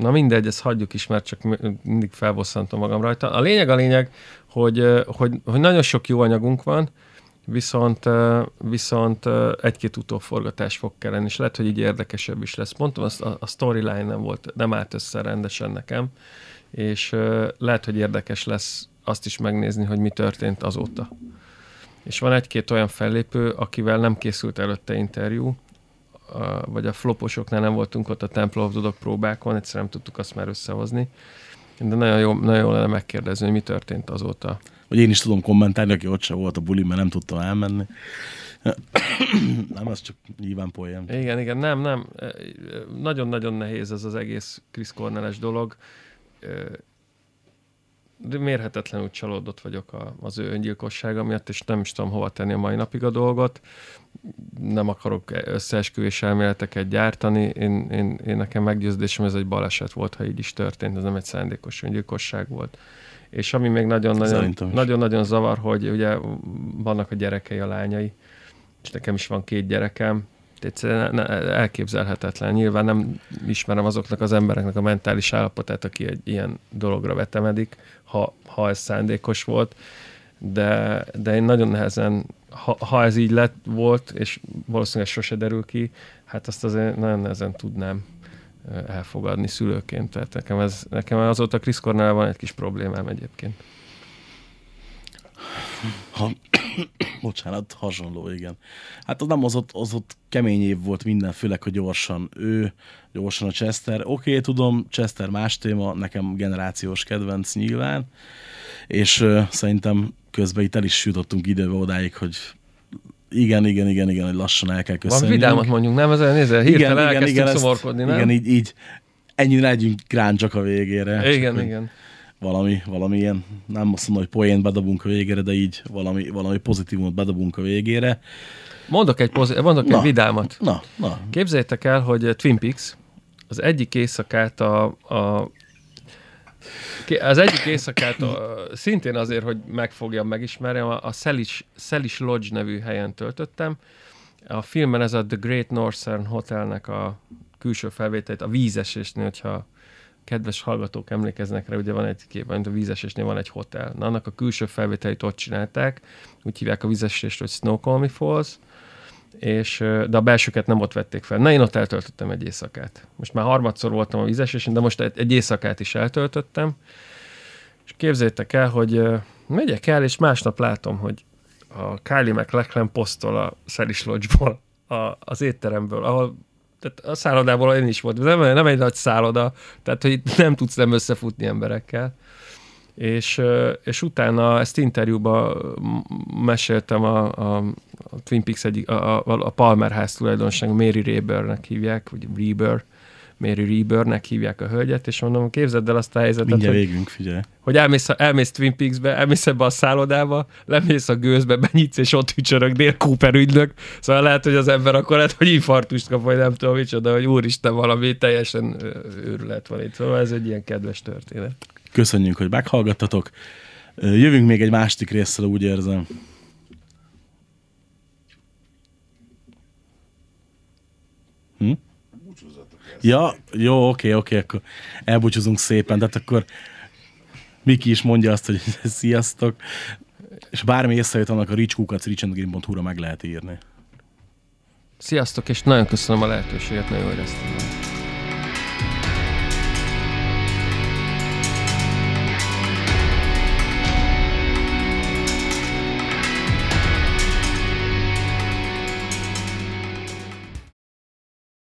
Na mindegy, ezt hagyjuk is, mert csak mi- mindig felbosszantom magam rajta. A lényeg a lényeg, hogy, hogy, hogy nagyon sok jó anyagunk van, viszont, viszont egy-két utóforgatás fog kelleni, és lehet, hogy így érdekesebb is lesz. Mondtam, a, a storyline nem volt, nem állt össze rendesen nekem, és lehet, hogy érdekes lesz azt is megnézni, hogy mi történt azóta. És van egy-két olyan fellépő, akivel nem készült előtte interjú, a- vagy a floposoknál nem voltunk ott a Temple of Dog próbákon, egyszerűen nem tudtuk azt már összehozni. De nagyon jó, nagyon jó lenne megkérdezni, hogy mi történt azóta. Vagy én is tudom kommentálni, aki ott sem volt a buli, mert nem tudtam elmenni. nem, az csak nyilván poén. Igen, igen, nem, nem. Nagyon-nagyon nehéz ez az egész Chris Cornell-es dolog. De mérhetetlenül csalódott vagyok a, az ő öngyilkossága miatt, és nem is tudom hova tenni a mai napig a dolgot. Nem akarok összeesküvés elméleteket gyártani. Én, én, én nekem meggyőződésem, ez egy baleset volt, ha így is történt, ez nem egy szándékos öngyilkosság volt. És ami még nagyon-nagyon, Szerintem is. nagyon-nagyon zavar, hogy ugye vannak a gyerekei, a lányai, és nekem is van két gyerekem, egyszerűen elképzelhetetlen. Nyilván nem ismerem azoknak az embereknek a mentális állapotát, aki egy ilyen dologra vetemedik, ha, ha ez szándékos volt, de, de én nagyon nehezen, ha, ha ez így lett volt, és valószínűleg sose derül ki, hát azt azért nagyon nehezen tudnám ö, elfogadni szülőként. Tehát nekem, ez, nekem azóta Cornell van egy kis problémám egyébként. Ha, bocsánat, hasonló, igen. Hát nem az ott, az ott kemény év volt minden, főleg, hogy gyorsan ő, gyorsan a Chester. Oké, okay, tudom, Chester más téma, nekem generációs kedvenc nyilván, és uh, szerintem közben itt el is jutottunk időbe odáig, hogy igen, igen, igen, igen, hogy lassan el kell Van köszönni. vidámat mondjuk, nem? Ez olyan nézze, hirtelen elkezdtünk szomorkodni, nem? Igen, így, így ennyire legyünk gráncsok a végére. igen, Csak, hogy igen. Valami, valami ilyen, nem azt mondom, hogy poént bedobunk a végére, de így valami, valami pozitívumot bedobunk a végére. Mondok egy, pozit- mondok Na. egy vidámat. Na, na, Képzeljétek el, hogy uh, Twin Peaks az egyik éjszakát a, a az egyik éjszakát a, szintén azért, hogy megfogjam, megismerjem, a, a Selish, Selish Lodge nevű helyen töltöttem. A filmben ez a The Great Northern Hotelnek a külső felvételét, a vízesésnél, hogyha kedves hallgatók emlékeznek rá, ugye van egy kép, mint a vízesésnél van egy hotel. Na, annak a külső felvételét ott csinálták, úgy hívják a vízesést, hogy Snoqualmie Falls, és, de a belsőket nem ott vették fel. Na, én ott eltöltöttem egy éjszakát. Most már harmadszor voltam a vízesésén, de most egy, éjszakát is eltöltöttem, és képzeljétek el, hogy megyek el, és másnap látom, hogy a Kylie McLachlan posztol a Szeris Lodge-ból, a, az étteremből, ahol tehát a szállodából én is voltam, nem, nem egy nagy szálloda, tehát hogy nem tudsz nem összefutni emberekkel. És, és utána ezt interjúban meséltem a, a, a Twin Peaks egyik, a, a, a Palmer ház tulajdonosának, Mary Rebernek hívják, vagy Reber, Mary Rebernek hívják a hölgyet, és mondom, képzeld el azt a helyzetet, mindjárt hogy, végünk, figyelj. hogy elmész, elmész Twin Peaksbe, elmész ebbe a szállodába, lemész a gőzbe, benyitsz, és ott ücsörög Dél Cooper ügynök. Szóval lehet, hogy az ember akkor lehet, hogy infarktust kap, vagy nem tudom micsoda, hogy úristen, valami teljesen őrület van itt. Szóval ez egy ilyen kedves történet. Köszönjük, hogy meghallgattatok. Jövünk még egy másik résszel, úgy érzem. Hm? búcsúzzatok el. Ja, jó, oké, oké, akkor elbúcsúzunk szépen, de akkor Miki is mondja azt, hogy sziasztok, és bármi észrejött annak a richkukat richandgreen.hu-ra meg lehet írni. Sziasztok, és nagyon köszönöm a lehetőséget, nagyon éreztem.